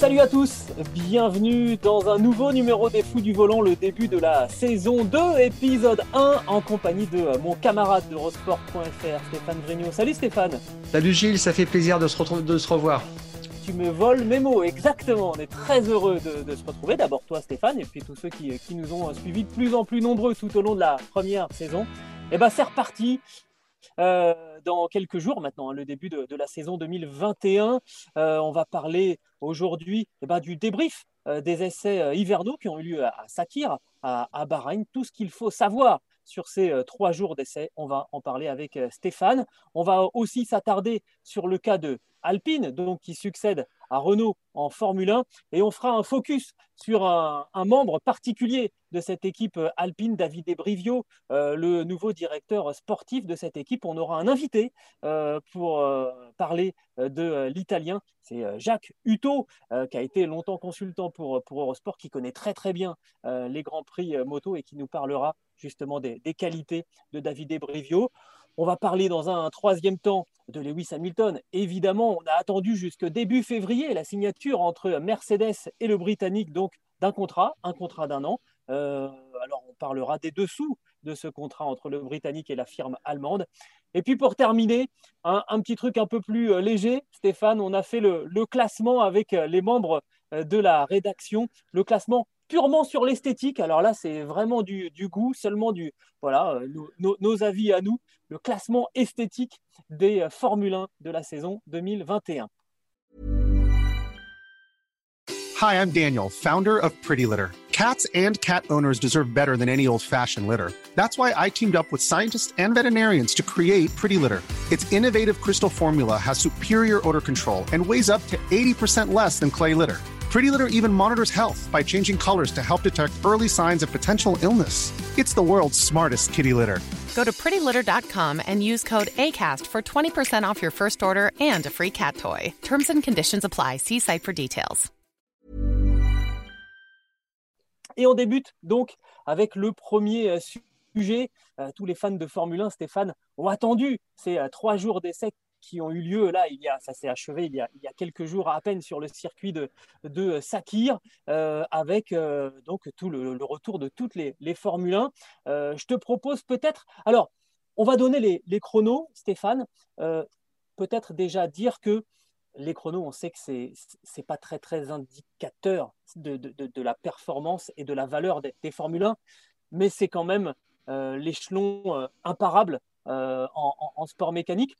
Salut à tous, bienvenue dans un nouveau numéro des Fous du Volant, le début de la saison 2, épisode 1, en compagnie de mon camarade de Eurosport.fr, Stéphane Vrigno. Salut Stéphane Salut Gilles, ça fait plaisir de se, retrouver, de se revoir. Tu me voles mes mots, exactement. On est très heureux de, se retrouver. D'abord toi Stéphane, et puis tous ceux qui, qui, nous ont suivis de plus en plus nombreux tout au long de la première saison. Et eh ben c'est reparti. Euh, dans quelques jours maintenant, hein, le début de, la saison 2021. Euh, on va parler aujourd'hui eh ben, du débrief euh, des essais hivernaux qui ont eu lieu à, Sakir, à, à, Bahreïn. Tout ce qu'il faut savoir sur ces trois jours d'essais, on va en parler avec Stéphane. On va aussi s'attarder sur le cas de Alpine, donc qui succède à Renault en Formule 1. Et on fera un focus sur un, membre particulier de cette équipe alpine, David Brivio, euh, le nouveau directeur sportif de cette équipe. On aura un invité euh, pour euh, parler de l'italien. C'est Jacques Hutto, qui a été longtemps consultant pour, Eurosport, qui connaît très très bien les grands prix moto et qui nous parlera justement des, des qualités de David Brivio. On va parler dans un troisième temps de Lewis Hamilton. Évidemment, on a attendu jusque début février la signature entre Mercedes et le Britannique, donc d'un contrat, un contrat d'un an. Euh, alors, on parlera des dessous de ce contrat entre le Britannique et la firme allemande. Et puis pour terminer, un, petit truc un peu plus euh, léger, Stéphane, on a fait le, le classement avec euh, les membres de la rédaction, le classement purement sur l'esthétique. Alors là, c'est vraiment du, goût, seulement du voilà euh, nos, avis à nous, le classement esthétique des euh, Formule 1 de la saison 2021. Hi, I'm Daniel, founder of Pretty Litter. Cats and cat owners deserve better than any old-fashioned litter. That's why I teamed up with scientists and veterinarians to create Pretty Litter. Its innovative crystal formula has superior odor control and weighs up to 80% less than clay litter. Pretty Litter even monitors health by changing colors to help detect early signs of potential illness. It's the world's smartest kitty litter. Go to prettylitter.com and use code ACAST for 20% off your first order and a free cat toy. Terms and conditions apply. See site for details. Et on débute donc avec le premier euh, sujet. Euh, tous les fans de Formule 1, Stéphane, ont attendu ces euh, trois jours d'essai qui ont eu lieu là, il y a, ça s'est achevé il y, a, il y, a, quelques jours à peine sur le circuit de, de Sakir, euh, avec euh, donc tout le, retour de toutes les, les Formule 1. Euh, je te propose peut-être, alors on va donner les, les chronos, Stéphane, peut-être déjà dire que les chronos, on sait que c'est n'est pas très très indicateur de, de, de, la performance et de la valeur des, des Formule 1, mais c'est quand même l'échelon imparable en, sport mécanique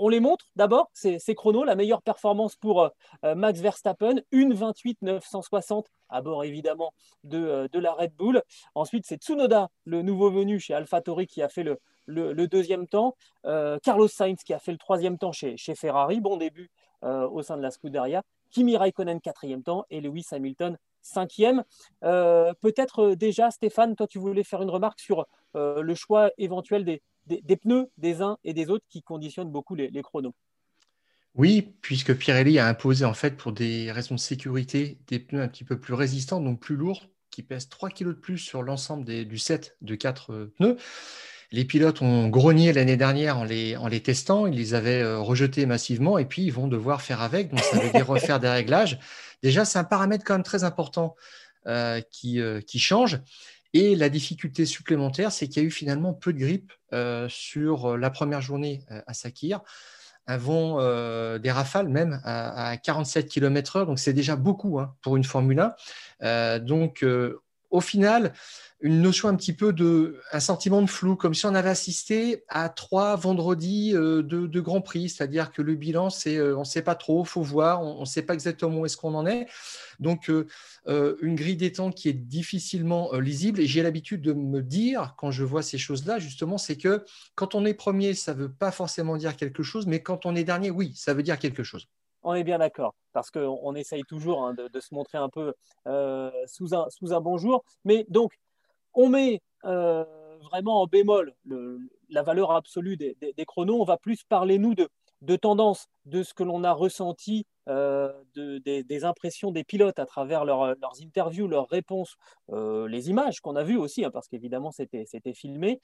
on les montre d'abord, ces, chronos, la meilleure performance pour euh, euh, Max Verstappen, une 28 960 à bord évidemment euh, de, la Red Bull. Ensuite, c'est Tsunoda, le nouveau venu chez AlphaTauri qui a fait le, deuxième temps. Carlos Sainz qui a fait le troisième temps chez, Ferrari. Bon début au sein de la Scuderia. Kimi Raikkonen quatrième temps et Lewis Hamilton cinquième. Peut-être déjà, Stéphane, toi tu voulais faire une remarque sur le choix éventuel des, des, pneus des uns et des autres qui conditionnent beaucoup les, chronos. Oui, puisque Pirelli a imposé en fait pour des raisons de sécurité des pneus un petit peu plus résistants, donc plus lourds, qui pèsent 3 kg de plus sur l'ensemble du set de 4 euh, pneus. Les pilotes ont grogné l'année dernière en les, testant, ils les avaient euh, rejetés massivement et puis ils vont devoir faire avec, donc ça veut dire refaire des réglages. Déjà, c'est un paramètre quand même très important euh, qui change. Et la difficulté supplémentaire, c'est qu'il y a eu finalement peu de grippe euh, sur la première journée euh, à Sakir. Euh, des rafales même à, 47 km/h, donc c'est déjà beaucoup hein, pour une Formule 1. donc au final, une notion un petit peu de, un sentiment de flou, comme si on avait assisté à trois vendredis euh, de, Grand Prix, c'est-à-dire que le bilan, c'est, euh, on ne sait pas trop, faut voir, on ne sait pas exactement où est-ce qu'on en est. Donc, euh, une grille des temps qui est difficilement lisible. Et j'ai l'habitude de me dire, quand je vois ces choses-là, justement, c'est que quand on est premier, ça ne veut pas forcément dire quelque chose, mais quand on est dernier, oui, ça veut dire quelque chose. On est bien d'accord, parce qu'on essaye toujours hein, de, se montrer un peu sous, un, sous un bon jour. Mais donc, on met euh, vraiment en bémol la valeur absolue des, chronos. On va plus parler, nous, de, de tendance, de ce que l'on a ressenti, euh, des, impressions des pilotes à travers leurs interviews, leurs réponses, euh, les images qu'on a vues aussi, hein, parce qu'évidemment, c'était filmé.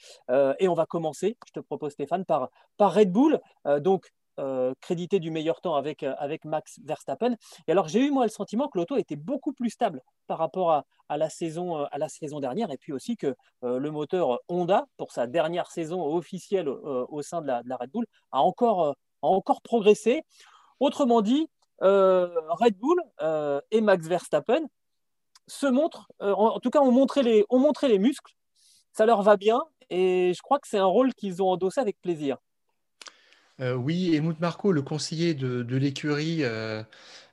et on va commencer, je te propose, Stéphane, par, par Red Bull. donc, euh, crédité du meilleur temps avec, euh, avec Max Verstappen. Et alors, j'ai eu moi le sentiment que l'auto était beaucoup plus stable par rapport à, la, saison, euh, à la saison dernière, et puis aussi que le moteur Honda, pour sa dernière saison officielle au sein de la, Red Bull, a encore, a encore progressé. Autrement dit, Red Bull et Max Verstappen se montrent, en, tout cas, ont montré, les, ont montré les muscles. Ça leur va bien, et je crois que c'est un rôle qu'ils ont endossé avec plaisir. Euh, oui, Helmut Marco, le conseiller de, l'écurie, euh,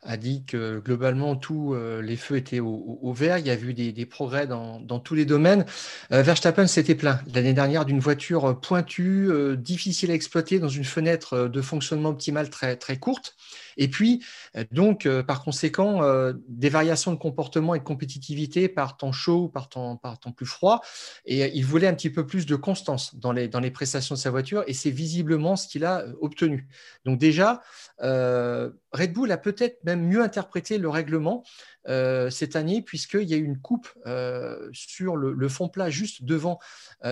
a dit que globalement, tous euh, les feux étaient au, vert. Il y a eu des, progrès dans, tous les domaines. Verstappen s'était plaint l'année dernière d'une voiture pointue, difficile à exploiter dans une fenêtre de fonctionnement optimal très, très courte. Et puis, euh, donc, euh, par conséquent, euh, des variations de comportement et de compétitivité par temps chaud par temps, par temps plus froid. Et il voulait un petit peu plus de constance dans les, dans les prestations de sa voiture. Et c'est visiblement ce qu'il a obtenu. Donc déjà, Red Bull a peut-être même mieux interprété le règlement cette année, puisqu'il y a eu une coupe sur le, le, fond plat juste devant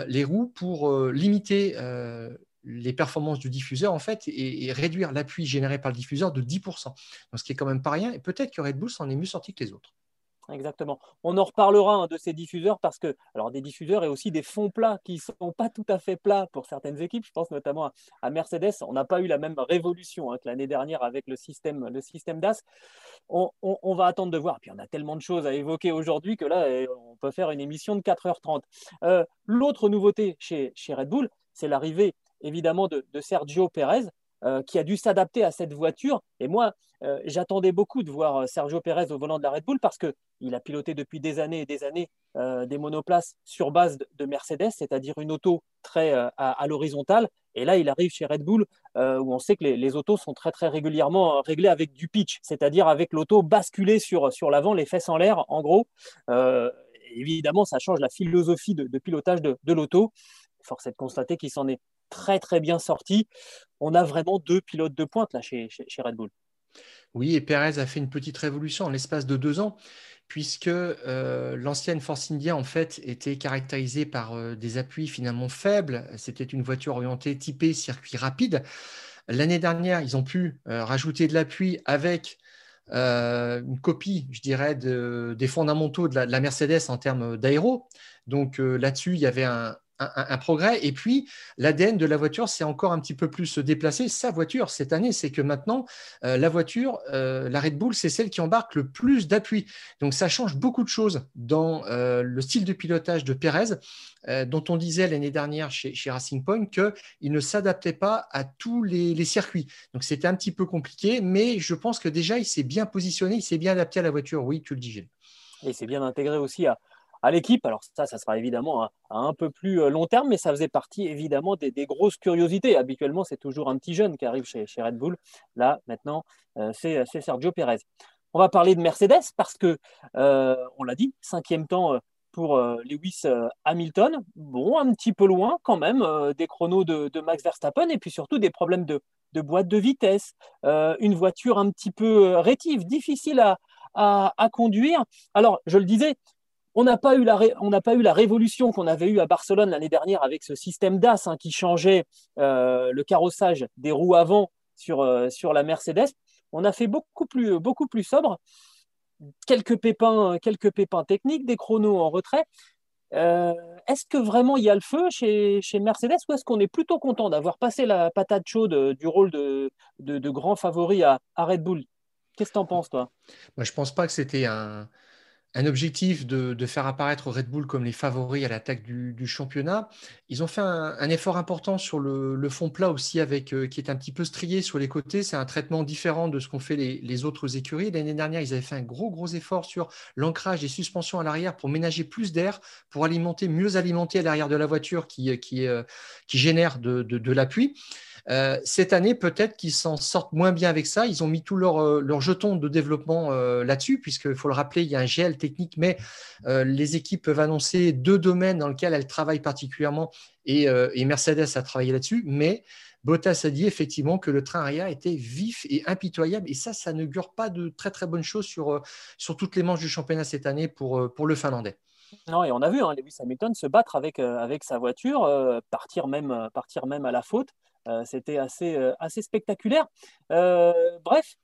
les roues pour limiter les performances du diffuseur en fait et, réduire l'appui généré par le diffuseur de 10%. Donc, ce qui est quand même pas rien. Et peut-être que Red Bull s'en est mieux sorti que les autres. Exactement. On en reparlera hein, de ces diffuseurs parce que, alors des diffuseurs et aussi des fonds plats qui ne sont pas tout à fait plats pour certaines équipes. Je pense notamment à, Mercedes. On n'a pas eu la même révolution hein, que l'année dernière avec le système, le système DAS. On, va attendre de voir. Puis on a tellement de choses à évoquer aujourd'hui que là, eh, on peut faire une émission de 4h30. Euh, l'autre nouveauté chez, Red Bull, c'est l'arrivée évidemment de, Sergio Pérez, euh, qui a dû s'adapter à cette voiture. Et moi, euh, j'attendais beaucoup de voir euh, Sergio Pérez au volant de la Red Bull parce qu'il a piloté depuis des années et des années des monoplaces sur base de, Mercedes, c'est-à-dire une auto très à, l'horizontale. Et là, il arrive chez Red Bull où on sait que les, autos sont très très régulièrement réglées avec du pitch, c'est-à-dire avec l'auto basculée sur, sur l'avant, les fesses en l'air, en gros. évidemment, ça change la philosophie de, pilotage de, de l'auto. Force est de constater qu'il s'en est très très bien sorti. On a vraiment deux pilotes de pointe là chez, Red Bull. Oui, et Perez a fait une petite révolution en l'espace de deux ans, puisque euh, l'ancienne Force India, en fait, était caractérisée par euh, des appuis finalement faibles. C'était une voiture orientée typée circuit rapide. L'année dernière, ils ont pu euh, rajouter de l'appui avec une copie, je dirais, des fondamentaux de la Mercedes en termes d'aéro. Donc là-dessus, il y avait un, un, progrès. Et puis, l'ADN de la voiture s'est encore un petit peu plus déplacé. Sa voiture, cette année, c'est que maintenant, euh, la voiture, euh, la Red Bull, c'est celle qui embarque le plus d'appui. Donc, ça change beaucoup de choses dans euh, le style de pilotage de Pérez, dont on disait l'année dernière chez, Racing Point qu'il ne s'adaptait pas à tous les, circuits. Donc, c'était un petit peu compliqué, mais je pense que déjà, il s'est bien positionné, il s'est bien adapté à la voiture. Oui, tu le dis, Gilles. Et c'est bien intégré aussi à, à l'équipe. Alors ça, ça sera évidemment à, un peu plus euh, long terme, mais ça faisait partie évidemment des, grosses curiosités. Habituellement, c'est toujours un petit jeune qui arrive chez, Red Bull. Là, maintenant, euh, c'est Sergio Pérez. On va parler de Mercedes parce que, euh, on l'a dit, cinquième temps pour Lewis Hamilton. Bon, un petit peu loin quand même des chronos de, Max Verstappen et puis surtout des problèmes de, boîte de vitesse. une voiture un petit peu rétive, difficile à, à, conduire. Alors, je le disais, on n'a pas, eu la pas eu la révolution qu'on avait eue à Barcelone l'année dernière avec ce système DAS hein, qui changeait euh, le carrossage des roues avant sur, euh, sur la Mercedes. On a fait beaucoup plus, beaucoup plus sobre. Quelques pépins, quelques pépins techniques, des chronos en retrait. Euh, est-ce que vraiment il y a le feu chez, Mercedes ou est-ce qu'on est plutôt content d'avoir passé la patate chaude du rôle de, de, grand favori à, Red Bull? Qu'est-ce que tu en penses, toi? Moi, Je ne pense pas que c'était un, un objectif de, faire apparaître Red Bull comme les favoris à l'attaque du, championnat. Ils ont fait un, effort important sur le, fond plat aussi, avec, euh, qui est un petit peu strié sur les côtés. C'est un traitement différent de ce qu'ont fait les, autres écuries. L'année dernière, ils avaient fait un gros, gros effort sur l'ancrage des suspensions à l'arrière pour ménager plus d'air, pour alimenter, mieux alimenter à l'arrière de la voiture qui, qui, euh, qui génère de, de l'appui. Euh, cette année, peut-être qu'ils s'en sortent moins bien avec ça. Ils ont mis tous leurs euh, jetons de développement euh, là-dessus, puisqu'il faut le rappeler, il y a un GL technique, mais les équipes peuvent annoncer deux domaines dans lesquels elles travaillent particulièrement, et, Mercedes a travaillé là-dessus, mais Bottas a dit effectivement que le train arrière était vif et impitoyable. Et ça, ça n'augure pas de très très bonnes choses sur, sur toutes les manches du championnat cette année pour, pour le Finlandais. Non, et on a vu hein, Lewis Hamilton se battre avec, avec sa voiture, partir, même, partir même à la faute. Euh, c'était assez, euh, assez spectaculaire. Euh, bref,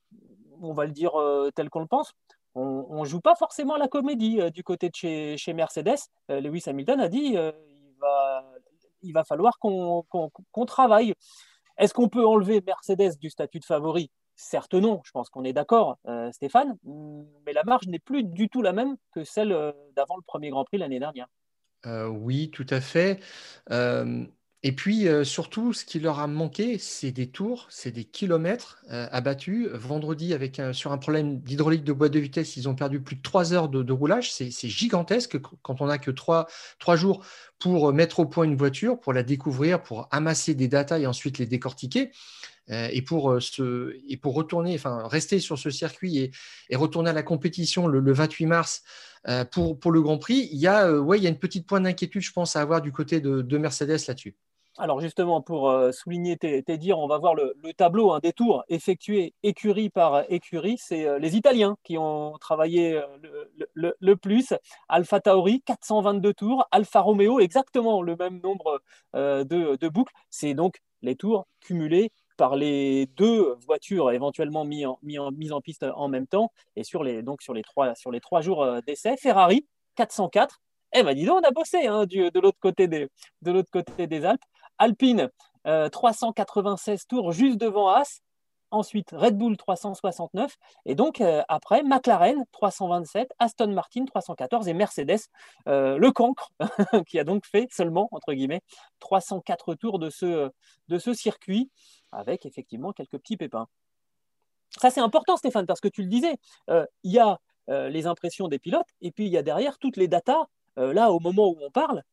on va le dire tel qu'on le pense. On ne joue pas forcément la comédie du côté de chez, chez Mercedes. Lewis Hamilton a dit il, va, il va falloir qu'on travaille. Est-ce qu'on peut enlever Mercedes du statut de favori? Certes non, je pense qu'on est d'accord, Stéphane, mais la marge n'est plus du tout la même que celle d'avant le premier Grand Prix l'année dernière. oui, tout à fait. Et puis, euh, surtout, ce qui leur a manqué, c'est des tours, c'est des kilomètres euh, abattus. Vendredi, avec sur un problème d'hydraulique de boîte de vitesse, ils ont perdu plus de trois heures de, roulage. C'est gigantesque quand on n'a que trois, jours pour mettre au point une voiture, pour la découvrir, pour amasser des datas et ensuite les décortiquer. Euh, et, pour, et pour retourner, enfin, rester sur ce circuit et, retourner à la compétition le, 28 mars pour, pour, le Grand Prix, il y, a, ouais, il y a une petite point d'inquiétude, je pense, à avoir du côté de Mercedes là-dessus. Alors justement, pour euh, souligner tes, dires, on va voir le, tableau hein, des tours effectués écurie par écurie. C'est euh, les Italiens qui ont travaillé euh, le, plus. Alpha Tauri, 422 tours. Alfa Romeo, exactement le même nombre de, boucles. C'est donc les tours cumulés par les deux voitures éventuellement mises en, mis en, piste en même temps. Et sur les, trois, jours d'essai, Ferrari, 404. Eh ben dis donc, on a bossé hein, de l'autre côté des Alpes. Alpine, 396 euh, tours juste devant As. Ensuite, Red Bull 369. Et donc, euh, après, McLaren 327, Aston Martin 314 et Mercedes, euh, le cancre, qui a donc fait seulement, entre guillemets, 304 tours de ce, de ce circuit, avec effectivement quelques petits pépins. Ça, c'est important, Stéphane, parce que tu le disais, il y a les impressions des pilotes et puis il y a derrière toutes les datas. là, au moment où on parle,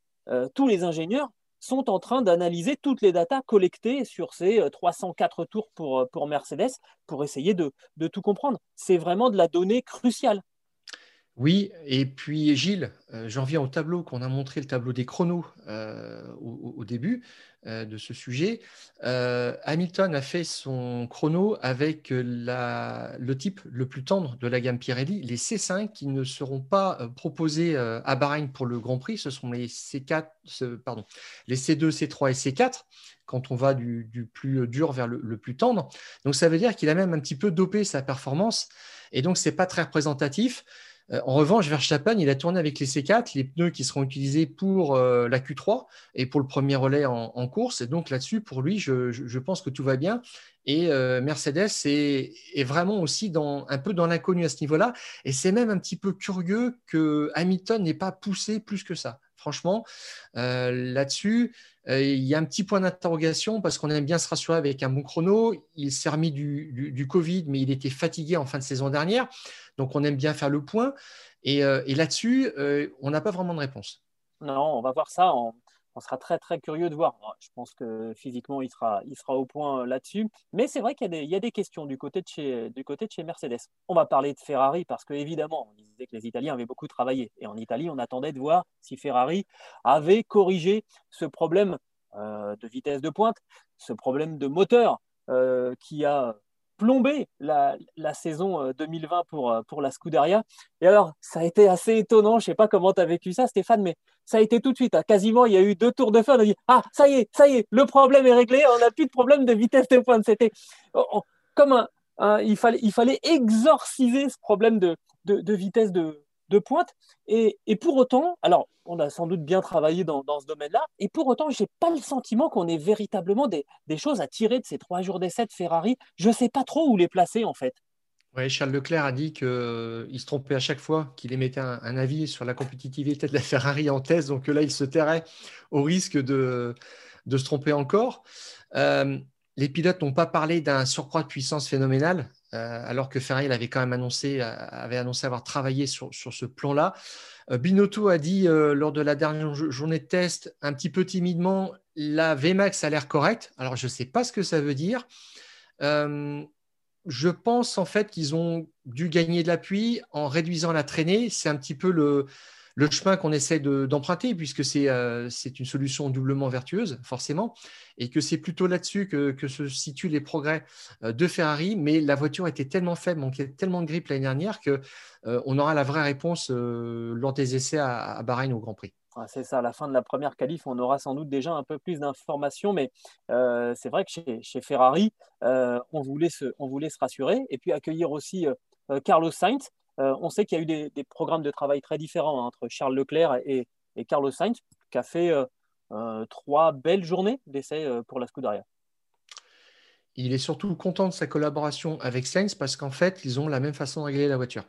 tous les ingénieurs sont en train d'analyser toutes les datas collectées sur ces 304 euh, tours pour, euh, pour Mercedes pour essayer de, de tout comprendre. C'est vraiment de la donnée cruciale. Oui, et puis Gilles, euh, j'en viens au tableau qu'on a montré, le tableau des chronos au, début de ce sujet. Hamilton a fait son chrono avec le type le plus tendre de la gamme Pirelli, les C5 qui ne seront pas proposés à Bahreïn pour le Grand Prix, ce sont les C4, pardon, les C2, C3 et C4 quand on va du, plus dur vers le, le, plus tendre. Donc ça veut dire qu'il a même un petit peu dopé sa performance et donc c'est pas très représentatif. Euh, en revanche, Verstappen, il a tourné avec les C4, les pneus qui seront utilisés pour euh, la Q3 et pour le premier relais en, course. Et donc là-dessus, pour lui, je, pense que tout va bien. Et euh, Mercedes est, vraiment aussi un peu dans l'inconnu à ce niveau-là. Et c'est même un petit peu curieux que Hamilton n'ait pas poussé plus que ça. Franchement, là-dessus, il y a un petit point d'interrogation parce qu'on aime bien se rassurer avec un bon chrono. Il s'est remis du, Covid, mais il était fatigué en fin de saison dernière. Donc, on aime bien faire le point. Et, euh, là-dessus, euh, on n'a pas vraiment de réponse. Non, on va voir ça. On, sera très, très curieux de voir. Je pense que physiquement, il sera, il sera au point euh, là-dessus. Mais c'est vrai qu'il y, a des questions du côté, de chez, du côté de chez Mercedes. On va parler de Ferrari parce qu'évidemment, on disait que les Italiens avaient beaucoup travaillé. Et en Italie, on attendait de voir si Ferrari avait corrigé ce problème de vitesse de pointe, ce problème de moteur qui a plombé la, saison 2020 euh, pour, euh, pour la Scuderia. Et alors, ça a été assez étonnant. Je ne sais pas comment tu as vécu ça, Stéphane, mais ça a été tout de suite. Hein. Quasiment, il y a eu deux tours de feu. On a dit Ah, ça y est, ça y est, le problème est réglé. On n'a plus de problème de vitesse de pointe. C'était comme un, il, fallait, il fallait exorciser ce problème de, de vitesse de, de pointe. Et, pour autant, alors on a sans doute bien travaillé dans, ce domaine-là, et pour autant, je n'ai pas le sentiment qu'on ait véritablement des, choses à tirer de ces trois jours d'essai de Ferrari. Je ne sais pas trop où les placer en fait. Ouais, Charles Leclerc a dit qu'il se trompait à chaque fois qu'il émettait un, avis sur la compétitivité de la Ferrari en test. Donc là, il se tairait au risque de, de se tromper encore. Les pilotes n'ont pas parlé d'un surcroît de puissance phénoménal. Euh, alors que Ferrari avait quand même annoncé, euh, avait annoncé avoir travaillé sur, ce plan-là. Euh, Binotto a dit lors de la dernière journée de test, un petit peu timidement, la VMAX a l'air correcte. Alors, je ne sais pas ce que ça veut dire. je pense en fait qu'ils ont dû gagner de l'appui en réduisant la traînée. C'est un petit peu le, le chemin qu'on essaie d'emprunter, puisque euh, c'est une solution doublement vertueuse, forcément, et que c'est plutôt là-dessus que, se situent les progrès euh, de Ferrari. Mais la voiture était tellement faible, manquait tellement de grippe l'année dernière qu'on euh, on aura la vraie réponse lors des essais à, Bahreïn au Grand Prix. C'est ça, à la fin de la première qualif, on aura sans doute déjà un peu plus d'informations, mais c'est vrai que chez, Ferrari, on, voulait se, rassurer et puis accueillir aussi Carlos Sainz, on sait qu'il y a eu des, programmes de travail très différents hein, entre Charles Leclerc et, Carlos Sainz, qui a fait euh, euh, trois belles journées d'essai pour la Scuderia. Il est surtout content de sa collaboration avec Sainz parce qu'en fait, ils ont la même façon de régler la voiture.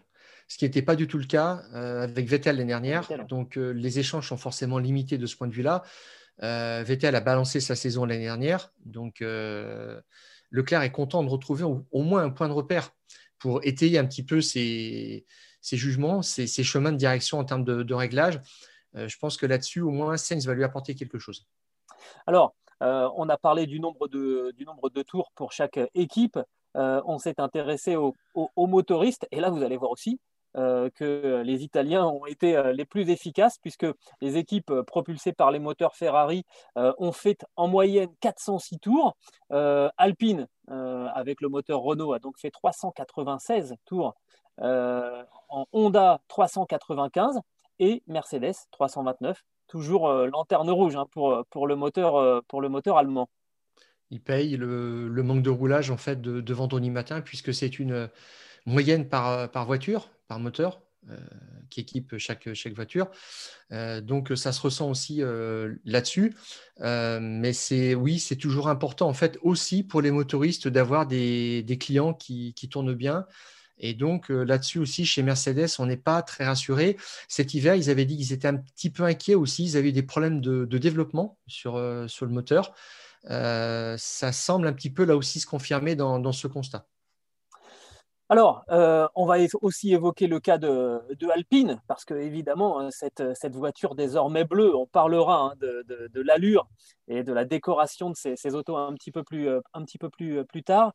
Ce qui n'était pas du tout le cas avec Vettel l'année dernière. Donc, les échanges sont forcément limités de ce point de vue-là. Vettel a balancé sa saison l'année dernière. Donc, Leclerc est content de retrouver au, moins un point de repère pour étayer un petit peu ses, jugements, ses, chemins de direction en termes de, réglage. Euh, je pense que là-dessus, au moins, Sainz va lui apporter quelque chose. Alors, euh, on a parlé du nombre, de, du nombre de tours pour chaque équipe. Euh, on s'est intéressé aux, motoristes. Et là, vous allez voir aussi que les Italiens ont été les plus efficaces puisque les équipes propulsées par les moteurs Ferrari ont fait en moyenne 406 tours. Alpine euh, avec le moteur Renault a donc fait 396 tours, euh, Honda 395 et Mercedes 329. Toujours euh, lanterne rouge hein, pour, pour, le moteur, pour le moteur allemand. Il paye le, manque de roulage en fait de, de vendredi matin puisque c'est une moyenne par, par voiture, par moteur. Euh, qui équipe chaque, voiture. Euh, donc ça se ressent aussi euh, là-dessus. mais c'est oui, c'est toujours important en fait aussi pour les motoristes d'avoir des, clients qui, tournent bien. Et donc là-dessus aussi, chez Mercedes, on n'est pas très rassuré. Cet hiver, ils avaient dit qu'ils étaient un petit peu inquiets aussi. Ils avaient eu des problèmes de, développement sur, le moteur. ça semble un petit peu là aussi se confirmer dans ce constat. Alors, euh, on va aussi évoquer le cas de, Alpine, parce que évidemment, hein, cette, voiture désormais bleue, on parlera hein, de, l'allure et de la décoration de ces, autos un petit peu plus, euh, euh, tard.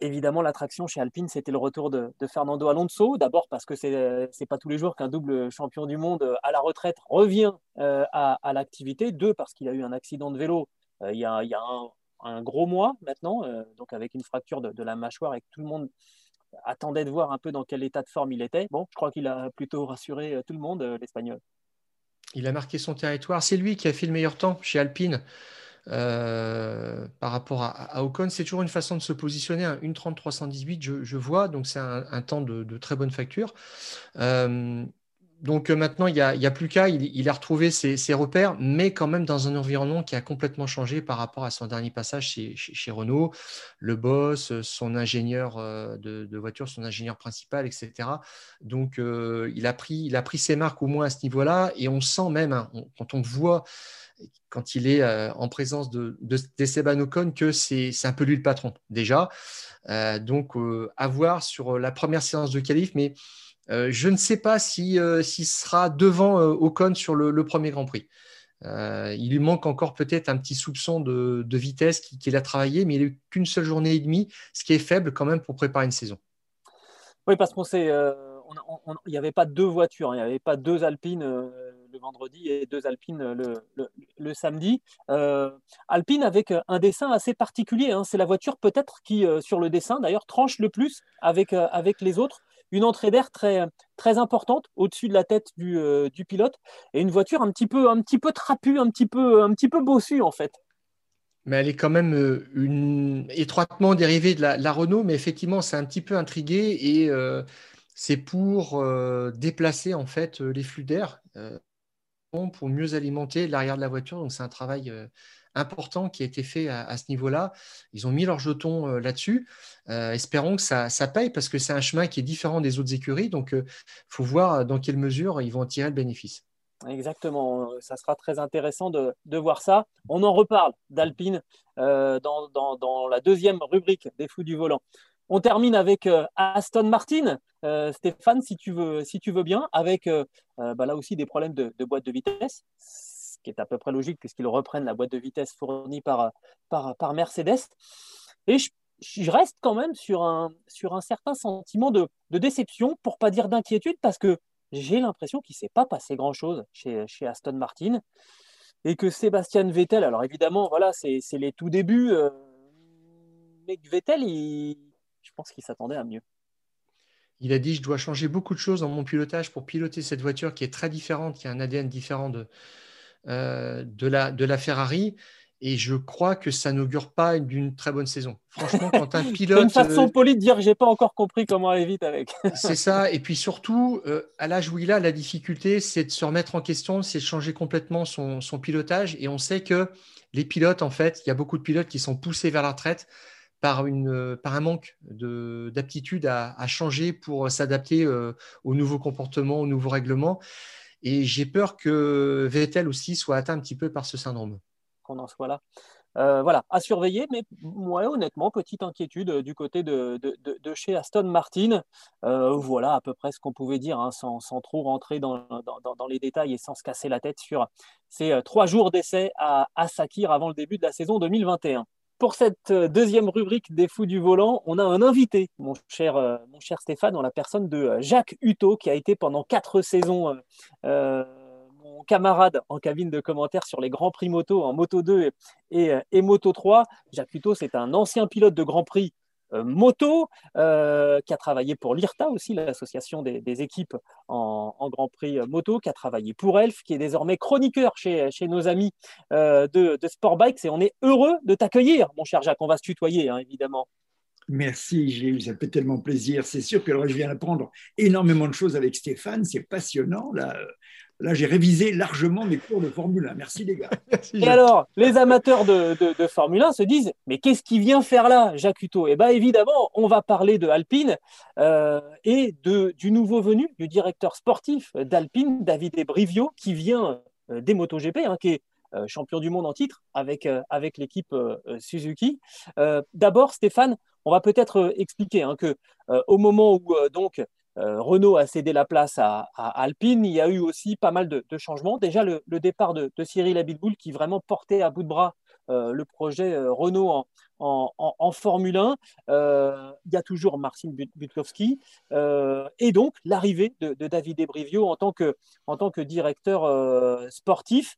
évidemment, l'attraction chez Alpine, c'était le retour de, Fernando Alonso. D'abord parce que ce n'est pas tous les jours qu'un double champion du monde à la retraite revient à, l'activité. Deux, parce qu'il a eu un accident de vélo il y a, il y a un, un gros mois maintenant, euh, donc avec une fracture de, la mâchoire et que tout le monde attendait de voir un peu dans quel état de forme il était. Bon, je crois qu'il a plutôt rassuré euh, tout le monde, euh, l'Espagnol. Il a marqué son territoire. C'est lui qui a fait le meilleur temps chez Alpine. par rapport à, Ocon. C'est toujours une façon de se positionner. Hein. Une 30 318, je, vois, donc c'est un, temps de, très bonne facture donc euh, maintenant, il n'y a, plus qu'à, il, a retrouvé ses, repères, mais quand même dans un environnement qui a complètement changé par rapport à son dernier passage chez, Renault, le boss, son ingénieur euh, de, voiture, son ingénieur principal, etc. Donc euh, il, a pris, il a pris ses marques au moins à ce niveau-là, et on sent même, hein, quand on voit, quand il est en présence de, d'Esteban Ocon, que c'est, un peu lui le patron déjà. donc à voir sur la première séance de qualif, mais euh, je ne sais pas s'il si, euh, sera devant euh, Ocon sur le, premier Grand Prix. il lui manque encore peut-être un petit soupçon de, vitesse qu'il a travaillé, mais il n'a eu qu'une seule journée et demie, ce qui est faible quand même pour préparer une saison. Oui, parce qu'on sait, il n'y avait pas deux voitures, hein. il n'y avait pas deux Alpines le vendredi et deux Alpines le, samedi. Alpine avec un dessin assez particulier, hein. c'est la voiture peut-être qui, sur le dessin d'ailleurs, tranche le plus avec, avec les autres une entrée d'air très, très importante au-dessus de la tête du, euh, du, pilote et une voiture un petit peu, un petit peu trapue, un petit peu, un petit peu bossue en fait. Mais elle est quand même euh, étroitement dérivée de la, Renault, mais effectivement, c'est un petit peu intrigué et euh, c'est pour déplacer en fait les flux d'air. pour mieux alimenter l'arrière de la voiture. Donc c'est un travail important qui a été fait à, ce niveau-là. Ils ont mis leurs jetons là-dessus. espérons que ça, ça, paye parce que c'est un chemin qui est différent des autres écuries. Donc il faut voir dans quelle mesure ils vont en tirer le bénéfice. Exactement, ça sera très intéressant de, de voir ça. On en reparle d'Alpine dans, dans, la deuxième rubrique des fous du volant. On termine avec euh, Aston Martin. Euh, Stéphane, si tu, veux, bien, avec euh, bah là aussi des problèmes de, boîte de vitesse, qui est à peu près logique puisqu'ils reprennent la boîte de vitesse fournie par, par, Mercedes. Et je, reste quand même sur un, sur un certain sentiment de, déception, pour pas dire d'inquiétude, parce que j'ai l'impression qu'il ne s'est pas passé grand-chose chez, chez Aston Martin et que Sébastien Vettel, alors évidemment, voilà, c'est les tout débuts, mais Vettel, je pense qu'il s'attendait à mieux. Il a dit je dois changer beaucoup de choses dans mon pilotage pour piloter cette voiture qui est très différente, qui a un ADN différent de, euh, de, la, de la Ferrari. Et je crois que ça n'augure pas d'une très bonne saison. Franchement, quand un pilote. C'est une façon euh, polie de dire que j'ai pas encore compris comment aller vite avec. c'est ça. Et puis surtout, euh, à l'âge où il a, la difficulté, c'est de se remettre en question, c'est de changer complètement son, son, pilotage. Et on sait que les pilotes, en fait, il y a beaucoup de pilotes qui sont poussés vers la retraite par, une, par un manque d'aptitude à, changer pour s'adapter euh, aux nouveaux comportements, aux nouveaux règlements. Et j'ai peur que Vettel aussi soit atteint un petit peu par ce syndrome. Qu'on en soit là. Euh, voilà, à surveiller, mais moi, honnêtement, petite inquiétude du côté de, chez Aston Martin. Euh, voilà à peu près ce qu'on pouvait dire, hein, sans, trop rentrer dans, les détails et sans se casser la tête sur ces trois jours d'essai à, à Sakir avant le début de la saison 2021. Pour cette euh, deuxième rubrique des fous du volant, on a un invité, mon cher, euh, mon cher Stéphane, en la personne de euh, Jacques Hutto, qui a été pendant quatre saisons mon camarade en cabine de commentaires sur les Grands Prix moto en Moto 2 et, Moto 3. Jacques Hutto, c'est un ancien pilote de Grand Prix moto, euh, qui a travaillé pour l'IRTA aussi, l'association des, équipes en, Grand Prix moto, qui a travaillé pour Elf, qui est désormais chroniqueur chez, nos amis euh, de, de Sport Bikes. Et on est heureux de t'accueillir, mon cher Jacques. On va se tutoyer, hein, évidemment. Merci Gilles, ça fait tellement plaisir. C'est sûr que je viens d'apprendre énormément de choses avec Stéphane, c'est passionnant. Là, Là, j'ai révisé largement mes cours de Formule 1. Merci les gars. et alors, les amateurs de, Formule 1 se disent, mais qu'est-ce qu'il vient faire là, Jacques Hutto? Eh bien, évidemment, on va parler de Alpine euh, et de, du nouveau venu, du directeur sportif d'Alpine, David Brivio, qui vient euh, des MotoGP, hein, qui est euh, champion du monde en titre avec, avec l'équipe Suzuki. D'abord, Stéphane, on va peut-être expliquer hein, que au moment où donc euh, Renault a cédé la place à, Alpine. Il y a eu aussi pas mal de, changements. Déjà, le, départ de, Cyril Abitboul qui vraiment portait à bout de bras euh, le projet euh, Renault en, Formule 1. il y a toujours Marcin Butkowski. et donc, l'arrivée de, David Ebrivio en tant que, directeur sportif,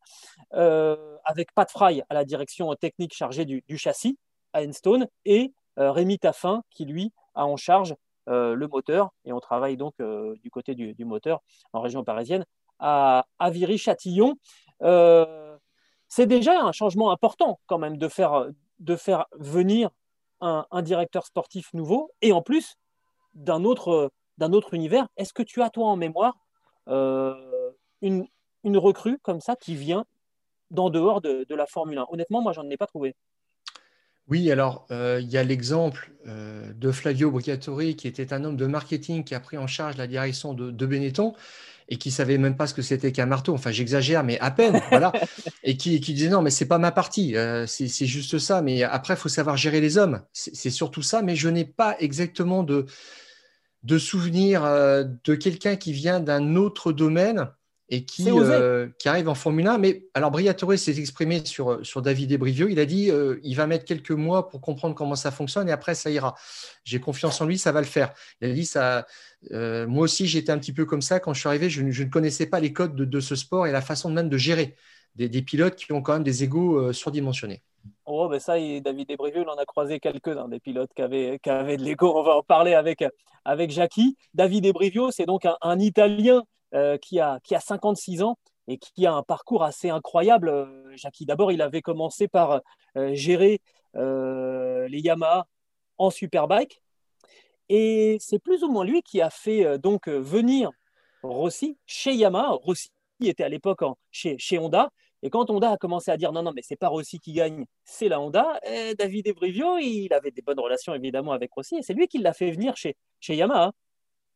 avec Pat Fry à la direction technique chargée du, du châssis à Enstone et Rémi Taffin qui, lui, a en charge le moteur, et on travaille donc euh, du côté du, moteur en région parisienne, à, à Viry-Châtillon. Euh, c'est déjà un changement important quand même de faire, de faire venir un, directeur sportif nouveau, et en plus d'un autre, d'un autre univers. Est-ce que tu as, toi, en mémoire, une, une recrue comme ça qui vient d'en dehors de, de la Formule 1 Honnêtement, moi, j'en ai pas trouvé. Oui, alors euh, il y a l'exemple euh, de Flavio Briatore, qui était un homme de marketing qui a pris en charge la direction de, Benetton et qui savait même pas ce que c'était qu'un marteau. Enfin, j'exagère, mais à peine, voilà. Et qui, disait non, mais c'est pas ma partie, euh, c'est juste ça. Mais après, il faut savoir gérer les hommes. C'est surtout ça. Mais je n'ai pas exactement de, de souvenir de quelqu'un qui vient d'un autre domaine et qui, euh, qui arrive en Formule 1. Mais alors, Briatore s'est exprimé sur, sur David Ebrivio. Il a dit euh, il va mettre quelques mois pour comprendre comment ça fonctionne et après, ça ira. J'ai confiance en lui, ça va le faire. Il a dit ça. Euh, moi aussi, j'étais un petit peu comme ça. Quand je suis arrivé, je, ne connaissais pas les codes de, ce sport et la façon même de gérer des, pilotes qui ont quand même des égaux surdimensionnés. Oh, ben ça, David Ebrivio, il en a croisé quelques-uns, des pilotes qui avaient, qui avaient de l'ego. On va en parler avec, avec Jackie. David Ebrivio, c'est donc un, un Italien euh, qui, a, qui a 56 ans et qui a un parcours assez incroyable. Euh, Jackie, d'abord, il avait commencé par euh, gérer les Yamaha en Superbike. Et c'est plus ou moins lui qui a fait donc venir Rossi chez Yamaha. Rossi était à l'époque chez, chez Honda. Et quand Honda a commencé à dire non, non, mais c'est pas Rossi qui gagne, c'est la Honda, David Ebrivio, il avait des bonnes relations évidemment avec Rossi, et c'est lui qui l'a fait venir chez, chez Yamaha.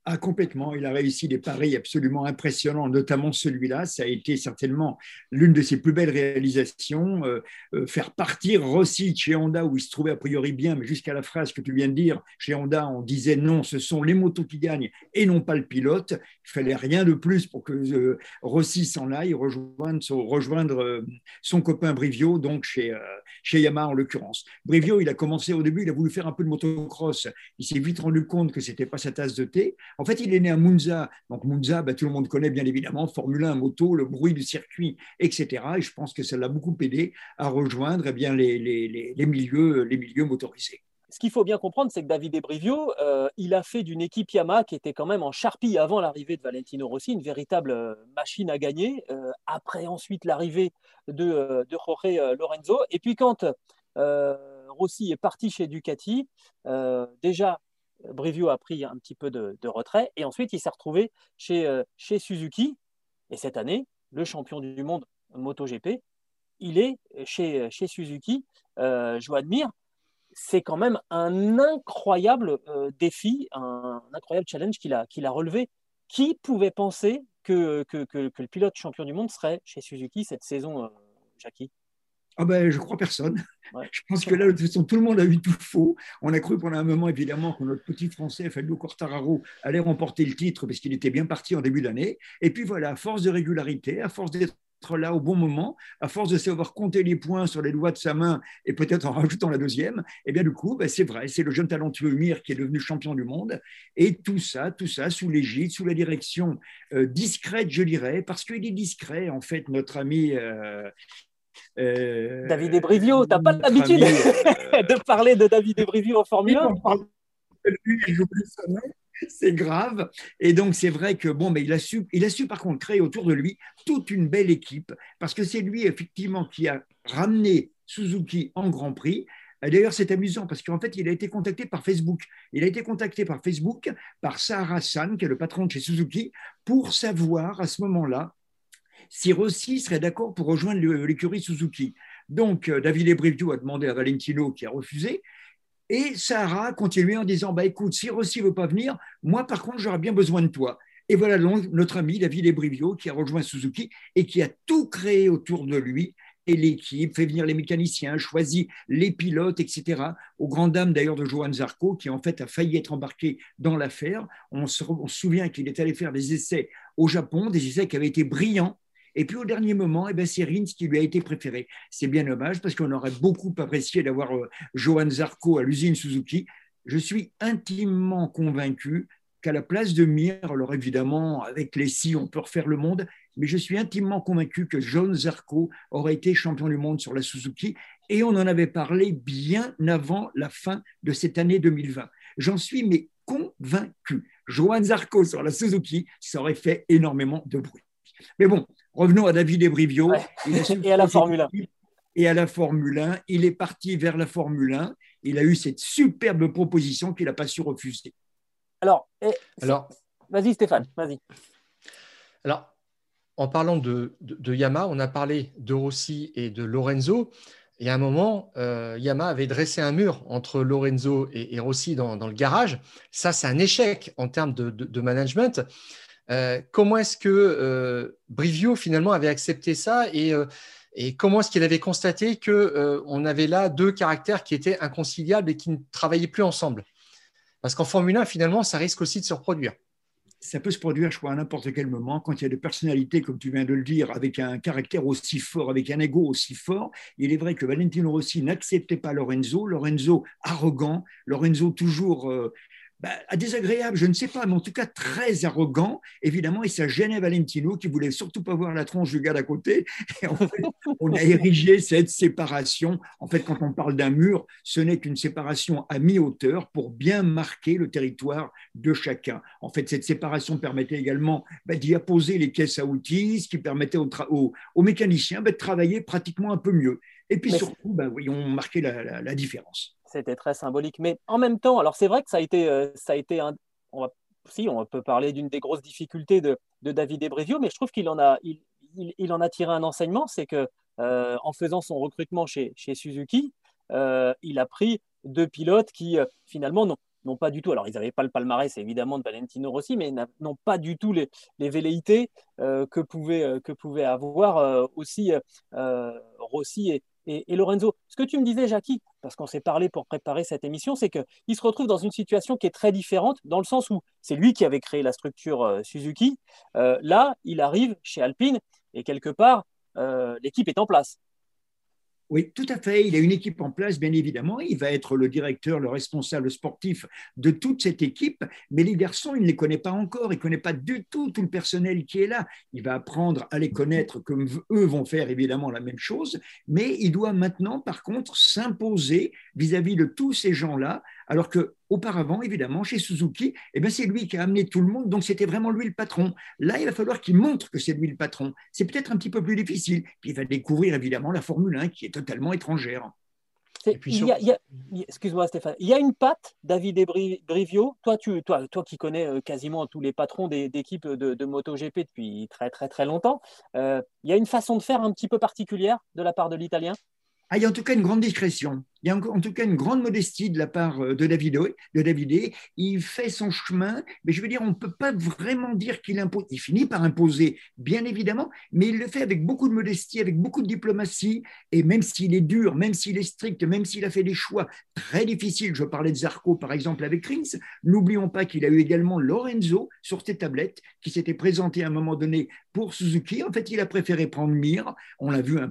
Ah, complètement. Il a réussi des paris absolument impressionnants, notamment celui-là. Ça a été certainement l'une de ses plus belles réalisations. Euh, euh, faire partir Rossi chez Honda, où il se trouvait a priori bien, mais jusqu'à la phrase que tu viens de dire, chez Honda, on disait non, ce sont les motos qui gagnent et non pas le pilote. Il fallait rien de plus pour que euh, Rossi s'en aille, rejoindre, son, copain Brivio, donc chez, chez Yamaha en l'occurrence. Brivio, il a commencé au début, il a voulu faire un peu de motocross. Il s'est vite rendu compte que c'était pas sa tasse de thé. En fait, il est né à Monza. Donc, Monza, bah, tout le monde connaît bien évidemment Formule 1, moto, le bruit du circuit, etc. Et je pense que ça l'a beaucoup aidé à rejoindre eh bien, les, les, milieux, les milieux motorisés. Ce qu'il faut bien comprendre, c'est que David Ebrivio, euh, il a fait d'une équipe Yamaha qui était quand même en charpie avant l'arrivée de Valentino Rossi, une véritable euh, machine à gagner. Euh, après, ensuite, l'arrivée de Jorge Lorenzo. Et puis, quand Rossi est parti chez Ducati, déjà, Brivio a pris un petit peu de, retrait et ensuite il s'est retrouvé chez, euh, chez Suzuki. Et cette année, le champion du monde MotoGP, il est chez, chez Suzuki. Euh, je admire. C'est quand même un incroyable euh, défi, un, incroyable challenge qu'il a, a relevé. Qui pouvait penser que, que, que, le pilote champion du monde serait chez Suzuki cette saison, euh, Jackie? Ah ben, je crois personne. Je pense que là, de toute façon, tout le monde a eu tout faux. On a cru pendant un moment, évidemment, que notre petit Français, Fabio Quartararo, allait remporter le titre parce qu'il était bien parti en début d'année. Et puis voilà, à force de régularité, à force d'être là au bon moment, à force de savoir compter les points sur les doigts de sa main et peut-être en rajoutant la deuxième, et eh bien du coup, ben, c'est vrai, c'est le jeune talentueux Mir qui est devenu champion du monde. Et tout ça, tout ça sous l'égide, sous la direction euh, discrète, je dirais, parce qu'il est discret, en fait, notre ami euh, David Ebrivio, tu n'as pas l'habitude euh, de parler de David Ebrivio en Formule 1 c'est grave. Et donc, c'est vrai que, bon, mais il a, su, il a su, par contre, créer autour de lui toute une belle équipe, parce que c'est lui, effectivement, qui a ramené Suzuki en Grand Prix. D'ailleurs, c'est amusant parce qu'en fait, il a été contacté par Facebook. Il a été contacté par Facebook par Sarah San, qui est le patron de chez Suzuki, pour savoir à ce moment-là si Rossi serait d'accord pour rejoindre l'écurie Suzuki. Donc, euh, David Ebrivio a demandé à Valentino, qui a refusé. Et Sarah a continué en disant bah, Écoute, si Rossi ne veut pas venir, moi, par contre, j'aurais bien besoin de toi. Et voilà donc notre ami David Ebrivio qui a rejoint Suzuki et qui a tout créé autour de lui et l'équipe, fait venir les mécaniciens, choisit les pilotes, etc. Au grand dam d'ailleurs de Johan Zarco, qui en fait a failli être embarqué dans l'affaire. On, se, souvient qu'il est allé faire des essais au Japon, des essais qui avaient été brillants, et puis au dernier moment, eh ben, c'est Rins qui lui a été préféré. C'est bien dommage parce qu'on aurait beaucoup apprécié d'avoir euh, Johan Zarco à l'usine Suzuki. Je suis intimement convaincu qu'à la place de Mir, alors évidemment, avec les si, on peut refaire le monde, mais je suis intimement convaincu que Johan Zarco aurait été champion du monde sur la Suzuki et on en avait parlé bien avant la fin de cette année 2020. J'en suis mais convaincu. Johan Zarco sur la Suzuki, ça aurait fait énormément de bruit. Mais bon, revenons à David Ebrivio. et à la Formule 1. Et à la Formule 1. Il est parti vers la Formule 1. Il a eu cette superbe proposition qu'il n'a pas su refuser. Alors, Alors vas-y Stéphane, vas-y. Alors, en parlant de, de, Yamaha, on a parlé de Rossi et de Lorenzo. Et à un moment, euh, Yamaha avait dressé un mur entre Lorenzo et, Rossi dans, dans, le garage. Ça, c'est un échec en termes de, de management. Euh, comment est-ce que euh, Brivio finalement avait accepté ça et, euh, comment est-ce qu'il avait constaté qu'on avait là deux caractères qui étaient inconciliables et qui ne travaillaient plus ensemble? Parce qu'en Formule 1, finalement, ça risque aussi de se reproduire. Ça peut se produire, je crois, à n'importe quel moment, quand il y a des personnalités, comme tu viens de le dire, avec un caractère aussi fort, avec un ego aussi fort. Il est vrai que Valentino Rossi n'acceptait pas Lorenzo, Lorenzo arrogant, Lorenzo toujours bah, désagréable, je ne sais pas, mais en tout cas très arrogant, évidemment, et ça gênait Valentino qui voulait surtout pas voir la tronche du gars d'à côté. Et en fait, on a érigé cette séparation. En fait, quand on parle d'un mur, ce n'est qu'une séparation à mi-hauteur pour bien marquer le territoire de chacun. En fait, cette séparation permettait également bah, d'y apposer les caisses à outils, ce qui permettait aux, mécaniciens bah, de travailler pratiquement un peu mieux. Et puis surtout, bah, oui, on marquait la différence. C'était très symbolique. Mais en même temps, alors c'est vrai que ça a été, euh, ça a été un, on va, si on peut parler d'une des grosses difficultés de, de David Ebrevio, mais je trouve qu'il en a, il, il, en a tiré un enseignement, c'est que en faisant son recrutement chez, chez Suzuki, il a pris deux pilotes qui finalement n'ont pas du tout, alors ils n'avaient pas le palmarès évidemment de Valentino Rossi, mais n'ont pas du tout les, les velléités que, pouvait, que pouvait avoir aussi Rossi et, Lorenzo. Ce que tu me disais, Jackie, parce qu'on s'est parlé pour préparer cette émission, c'est qu'il se retrouve dans une situation qui est très différente, dans le sens où c'est lui qui avait créé la structure euh, Suzuki. Euh, là, il arrive chez Alpine et quelque part, euh, l'équipe est en place. Oui, tout à fait. Il a une équipe en place, bien évidemment. Il va être le directeur, le responsable sportif de toute cette équipe. Mais les garçons, il ne les connaît pas encore. Il ne connaît pas du tout tout le personnel qui est là. Il va apprendre à les connaître comme eux vont faire évidemment la même chose. Mais il doit maintenant, par contre, s'imposer vis-à-vis de tous ces gens-là alors que auparavant, évidemment, chez Suzuki, eh ben, c'est lui qui a amené tout le monde, donc c'était vraiment lui le patron. Là, il va falloir qu'il montre que c'est lui le patron. C'est peut-être un petit peu plus difficile. Puis il va découvrir évidemment la Formule 1 qui est totalement étrangère. Excuse-moi Stéphane, il y a une patte, David et Brivio. Toi, tu, toi, toi qui connais euh, quasiment tous les patrons d'équipes de, de, MotoGP depuis très très très longtemps, euh, il y a une façon de faire un petit peu particulière de la part de l'Italien? Ah, il y a en tout cas une grande discrétion. Il y a en tout cas une grande modestie de la part euh, de David. De. Il fait son chemin, mais je veux dire, on ne peut pas vraiment dire qu'il impose. Il finit par imposer, bien évidemment, mais il le fait avec beaucoup de modestie, avec beaucoup de diplomatie. Et même s'il est dur, même s'il est strict, même s'il a fait des choix très difficiles, je parlais de Zarco par exemple avec Rins, n'oublions pas qu'il a eu également Lorenzo sur ses tablettes, qui s'était présenté à un moment donné pour Suzuki. En fait, il a préféré prendre Mir. On l'a vu, un,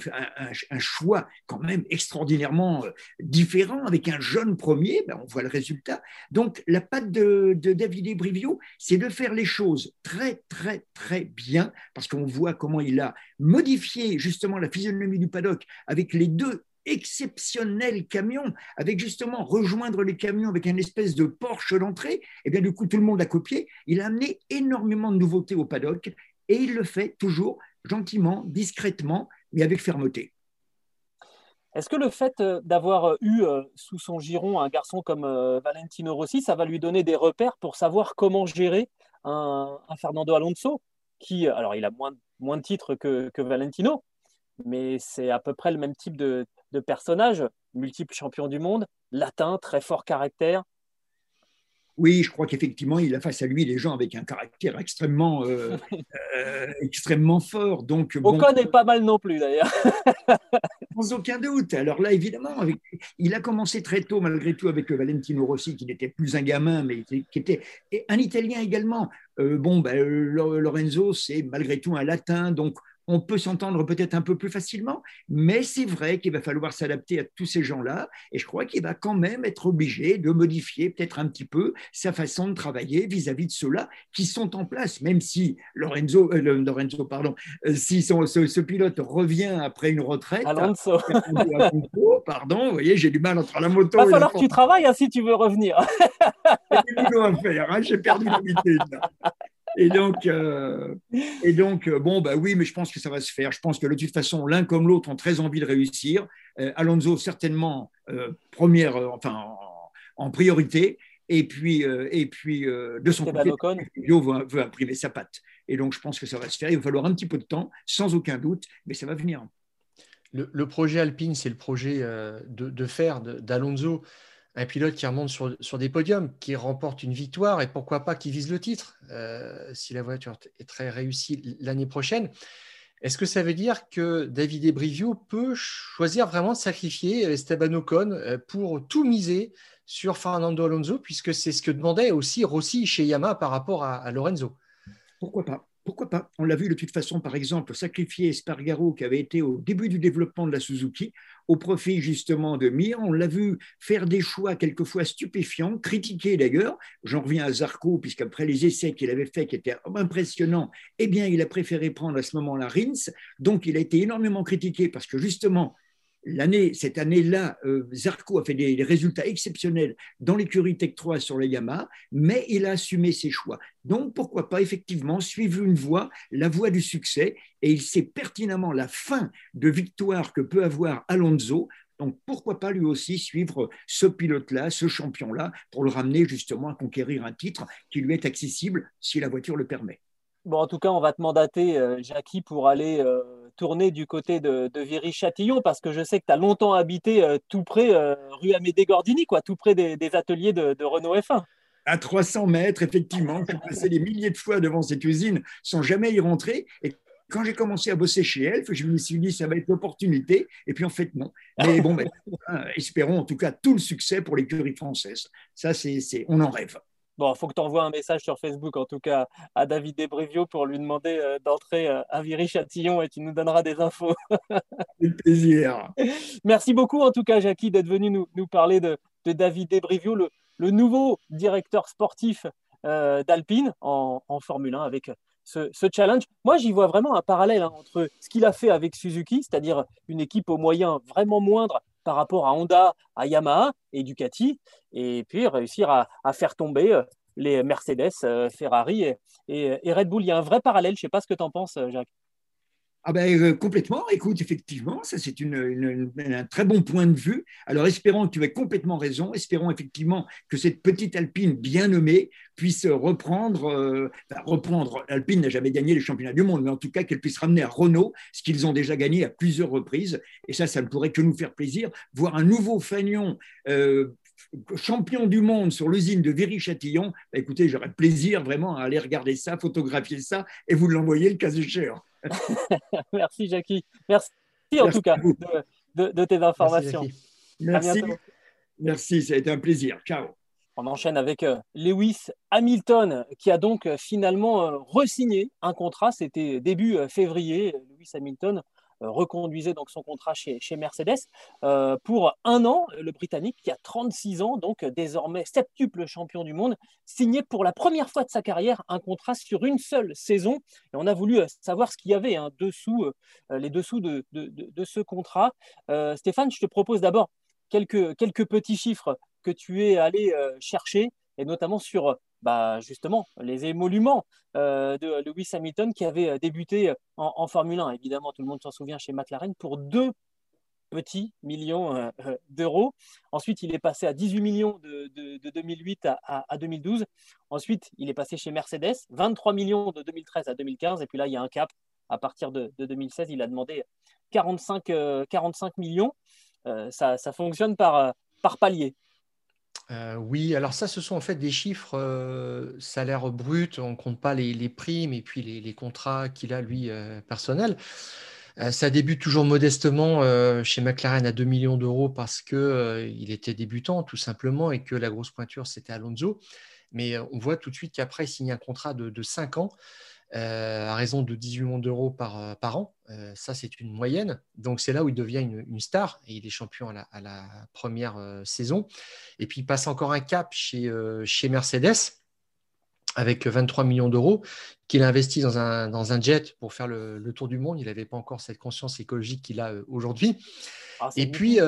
un, choix quand même extraordinairement euh, différent avec un jeune premier, ben on voit le résultat. Donc la patte de, David Brivio, c'est de faire les choses très très très bien, parce qu'on voit comment il a modifié justement la physionomie du paddock avec les deux exceptionnels camions, avec justement rejoindre les camions avec une espèce de Porsche d'entrée, et eh bien du coup tout le monde a copié. Il a amené énormément de nouveautés au paddock et il le fait toujours gentiment, discrètement, mais avec fermeté. Est-ce que le fait euh, d'avoir euh, eu euh, sous son giron un garçon comme Valentino Rossi, ça va lui donner des repères pour savoir comment gérer un, Fernando Alonso qui, alors il a moins, de titres que, Valentino, mais c'est à peu près le même type de, de personnage, multiple champion du monde, latin, très fort caractère, oui, je crois qu'effectivement, il a face à lui des gens avec un caractère extrêmement, euh, euh, extrêmement fort. Donc, Ocon est pas mal non plus, d'ailleurs. sans aucun doute. Alors là, évidemment, il a commencé très tôt, malgré tout, avec Valentino Rossi, qui n'était plus un gamin, mais qui était un Italien également. Euh, bon, ben, Lorenzo, c'est malgré tout un Latin, donc on peut s'entendre peut-être un peu plus facilement, mais c'est vrai qu'il va falloir s'adapter à tous ces gens-là, et je crois qu'il va quand même être obligé de modifier peut-être un petit peu sa façon de travailler vis-à-vis de ceux-là qui sont en place, même si Lorenzo, euh, Lorenzo pardon, euh, si ce, pilote revient après une retraite, Alonso. pardon, vous voyez, j'ai du mal entre la moto. Il va falloir que tu travailles hein, si tu veux revenir. Hein, j'ai perdu l'habitude. Et donc, euh, et donc euh, bon, bah oui, mais je pense que ça va se faire. Je pense que de toute façon, l'un comme l'autre ont très envie de réussir. Euh, Alonso, certainement, première, enfin, en, priorité. Et puis, et puis de son côté, Fabio veut, veut, imprimer sa patte. Et donc, je pense que ça va se faire. Il va falloir un petit peu de temps, sans aucun doute, mais ça va venir. Le, projet Alpine, c'est le projet de, de faire d'Alonso un pilote qui remonte sur, des podiums, qui remporte une victoire et pourquoi pas qui vise le titre euh, si la voiture est très réussie l'année prochaine. Est-ce que ça veut dire que David Ebrivio peut choisir vraiment de sacrifier Esteban Ocon euh, pour tout miser sur Fernando Alonso, puisque c'est ce que demandait aussi Rossi chez Yamaha par rapport à Lorenzo? Pourquoi pas? Pourquoi pas? On l'a vu de toute façon, par exemple, sacrifier Espargaro, qui avait été au début du développement de la Suzuki, au profit justement de Mir. On l'a vu faire des choix quelquefois stupéfiants, critiqués d'ailleurs. J'en reviens à Zarco, puisqu'après les essais qu'il avait faits, qui étaient impressionnants, eh bien, il a préféré prendre à ce moment-là Rins. Donc, il a été énormément critiqué parce que justement, cette année-là, euh, Zarco a fait des, résultats exceptionnels dans l'écurie Tech 3 sur le Yamaha, mais il a assumé ses choix. Donc, pourquoi pas effectivement suivre une voie, la voie du succès, et il sait pertinemment la fin de victoire que peut avoir Alonso. Donc, pourquoi pas lui aussi suivre ce pilote-là, ce champion-là, pour le ramener justement à conquérir un titre qui lui est accessible si la voiture le permet. Bon, en tout cas, on va te mandater, euh, Jackie, pour aller euh, tourner du côté de, de Viry-Châtillon, parce que je sais que tu as longtemps habité euh, tout près, rue Amédée-Gordini, quoi, tout près des, des ateliers de, de, Renault F1. À 300 mètres, effectivement. J'ai passé des milliers de fois devant cette usine sans jamais y rentrer. Et quand j'ai commencé à bosser chez Elf, je me suis dit ça va être l'opportunité. Et puis en fait, non. Mais bon, ben, espérons en tout cas tout le succès pour l'écurie française. Ça, c'est, on en rêve. Bon, il faut que tu envoies un message sur Facebook, en tout cas, à David Debrivio pour lui demander euh, d'entrer euh, à Viry-Châtillon et tu nous donneras des infos. C'est plaisir. Merci beaucoup, en tout cas, Jackie, d'être venu nous, nous parler de, de, David Debrivio, le, le, nouveau directeur sportif euh, d'Alpine en, en, Formule 1 avec ce, ce challenge. Moi, j'y vois vraiment un parallèle hein, entre ce qu'il a fait avec Suzuki, c'est-à-dire une équipe aux moyens vraiment moindres par rapport à Honda, à Yamaha et Ducati, et puis réussir à, faire tomber euh, les Mercedes, euh, Ferrari et, et, et, Red Bull. Il y a un vrai parallèle. Je ne sais pas ce que tu en penses, euh, Jacques. Ah ben, euh, complètement. Écoute, effectivement, ça c'est un très bon point de vue. Alors espérons que tu aies complètement raison. Espérons effectivement que cette petite Alpine bien nommée puisse reprendre, euh, reprendre. Alpine n'a jamais gagné les championnats du monde, mais en tout cas qu'elle puisse ramener à Renault ce qu'ils ont déjà gagné à plusieurs reprises. Et ça, ça ne pourrait que nous faire plaisir. Voir un nouveau Fagnon. Euh, champion du monde sur l'usine de Viry-Châtillon, bah, écoutez, j'aurais plaisir vraiment à aller regarder ça, photographier ça et vous l'envoyer le cas échéant. Merci Jackie. Merci, en tout cas de, de, de, tes informations. Merci. Merci. Merci, ça a été un plaisir. Ciao. On enchaîne avec euh, Lewis Hamilton qui a donc euh, finalement euh, resigné un contrat. C'était début février. Lewis Hamilton reconduisait donc son contrat chez, chez Mercedes euh, pour un an. Le Britannique, qui a 36 ans, donc désormais septuple champion du monde, signait pour la première fois de sa carrière un contrat sur une seule saison. Et on a voulu savoir ce qu'il y avait hein, dessous, euh, les dessous de, de, de, de ce contrat. Euh, Stéphane, je te propose d'abord quelques, quelques petits chiffres que tu es allé chercher, et notamment sur bah, justement les émoluments euh, de Lewis Hamilton qui avait euh, débuté en, Formule 1. Évidemment, tout le monde s'en souvient chez McLaren pour deux petits millions euh, d'euros. Ensuite, il est passé à 18 millions de, de, de 2008 à, à, à, 2012. Ensuite, il est passé chez Mercedes, 23 millions de 2013 à 2015. Et puis là, il y a un cap. À partir de, de 2016, il a demandé 45, 45 millions. Ça, ça, fonctionne par, par palier. Euh, oui, alors ça, ce sont en fait des chiffres euh, salaire brut, on ne compte pas les, primes et puis les, contrats qu'il a, lui, euh, personnel. Ça débute toujours modestement chez McLaren à 2 millions d'euros parce qu'il était débutant, tout simplement, et que la grosse pointure, c'était Alonso. Mais on voit tout de suite qu'après, il signe un contrat de, de 5 ans. Euh, à raison de 18 millions d'euros par, par an. Euh, ça, c'est une moyenne. Donc, c'est là où il devient une, une, star et il est champion à la, à la première euh, saison. Et puis, il passe encore un cap chez, chez Mercedes avec 23 millions d'euros qu'il a investi dans un, dans un jet pour faire le, le tour du monde. Il n'avait pas encore cette conscience écologique qu'il a aujourd'hui. Ah, et puis,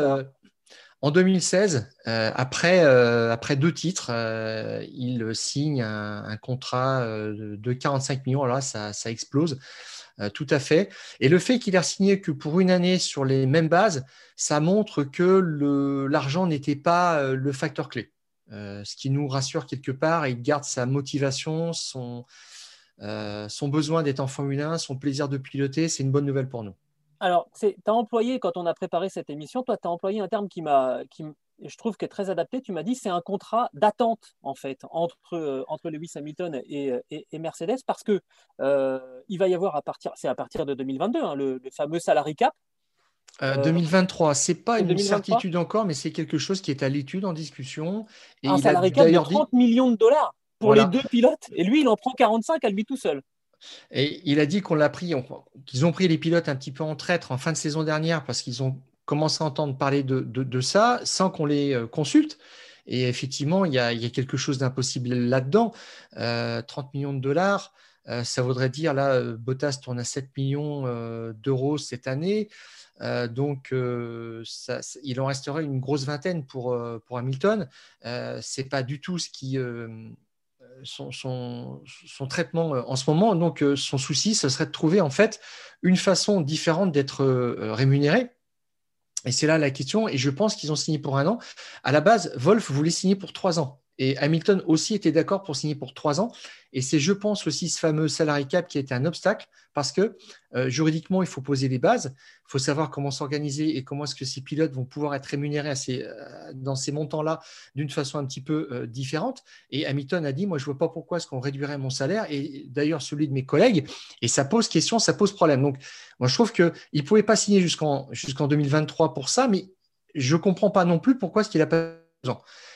en 2016, euh, après, euh, après deux titres, euh, il signe un, contrat de 45 millions. Alors là, ça, explose tout à fait. Et le fait qu'il ait signé que pour une année sur les mêmes bases, ça montre que l'argent n'était pas le facteur clé. ce qui nous rassure quelque part, il garde sa motivation, son, son besoin d'être en Formule 1, son plaisir de piloter. C'est une bonne nouvelle pour nous. Alors, tu as employé, quand on a préparé cette émission, toi, tu as employé un terme qui m'a, qui, je trouve, qui est très adapté. Tu m'as dit c'est un contrat d'attente, en fait, entre, euh, entre Lewis Hamilton et, et, et Mercedes, parce que euh, il va y avoir, à partir, c'est à partir de 2022, hein, le, le, fameux salary cap. Euh, 2023, c'est pas une 2023. certitude encore, mais c'est quelque chose qui est à l'étude, en discussion. Et un salary cap de 30 dit... millions de dollars pour voilà. les deux pilotes, et lui, il en prend 45 à lui tout seul. Et il a dit qu'on l'a pris, qu'ils ont pris les pilotes un petit peu en traître en fin de saison dernière parce qu'ils ont commencé à entendre parler de, ça sans qu'on les euh, consulte. Et effectivement, il y a, quelque chose d'impossible là-dedans. Euh, 30 millions de dollars, euh, ça voudrait dire, là, euh, Bottas tourne à 7 millions euh, d'euros cette année. Euh, donc, il en resterait une grosse vingtaine pour, pour Hamilton. pas du tout ce qui son, traitement en ce moment. Donc, son souci, ce serait de trouver en fait une façon différente d'être rémunéré. Et c'est là la question. Et je pense qu'ils ont signé pour un an. À la base, Wolf voulait signer pour trois ans. Et Hamilton aussi était d'accord pour signer pour trois ans. Et c'est, je pense, aussi ce fameux salary cap qui a été un obstacle parce que euh, juridiquement, il faut poser les bases. Il faut savoir comment s'organiser et comment est-ce que ces pilotes vont pouvoir être rémunérés euh, dans ces montants-là d'une façon un petit peu euh, différente. Et Hamilton a dit, moi, je ne vois pas pourquoi est-ce qu'on réduirait mon salaire et d'ailleurs celui de mes collègues. Et ça pose question, ça pose problème. Donc, moi, je trouve qu'il ne pouvait pas signer jusqu'en jusqu'en 2023 pour ça, mais je ne comprends pas non plus pourquoi est-ce qu'il n'a pas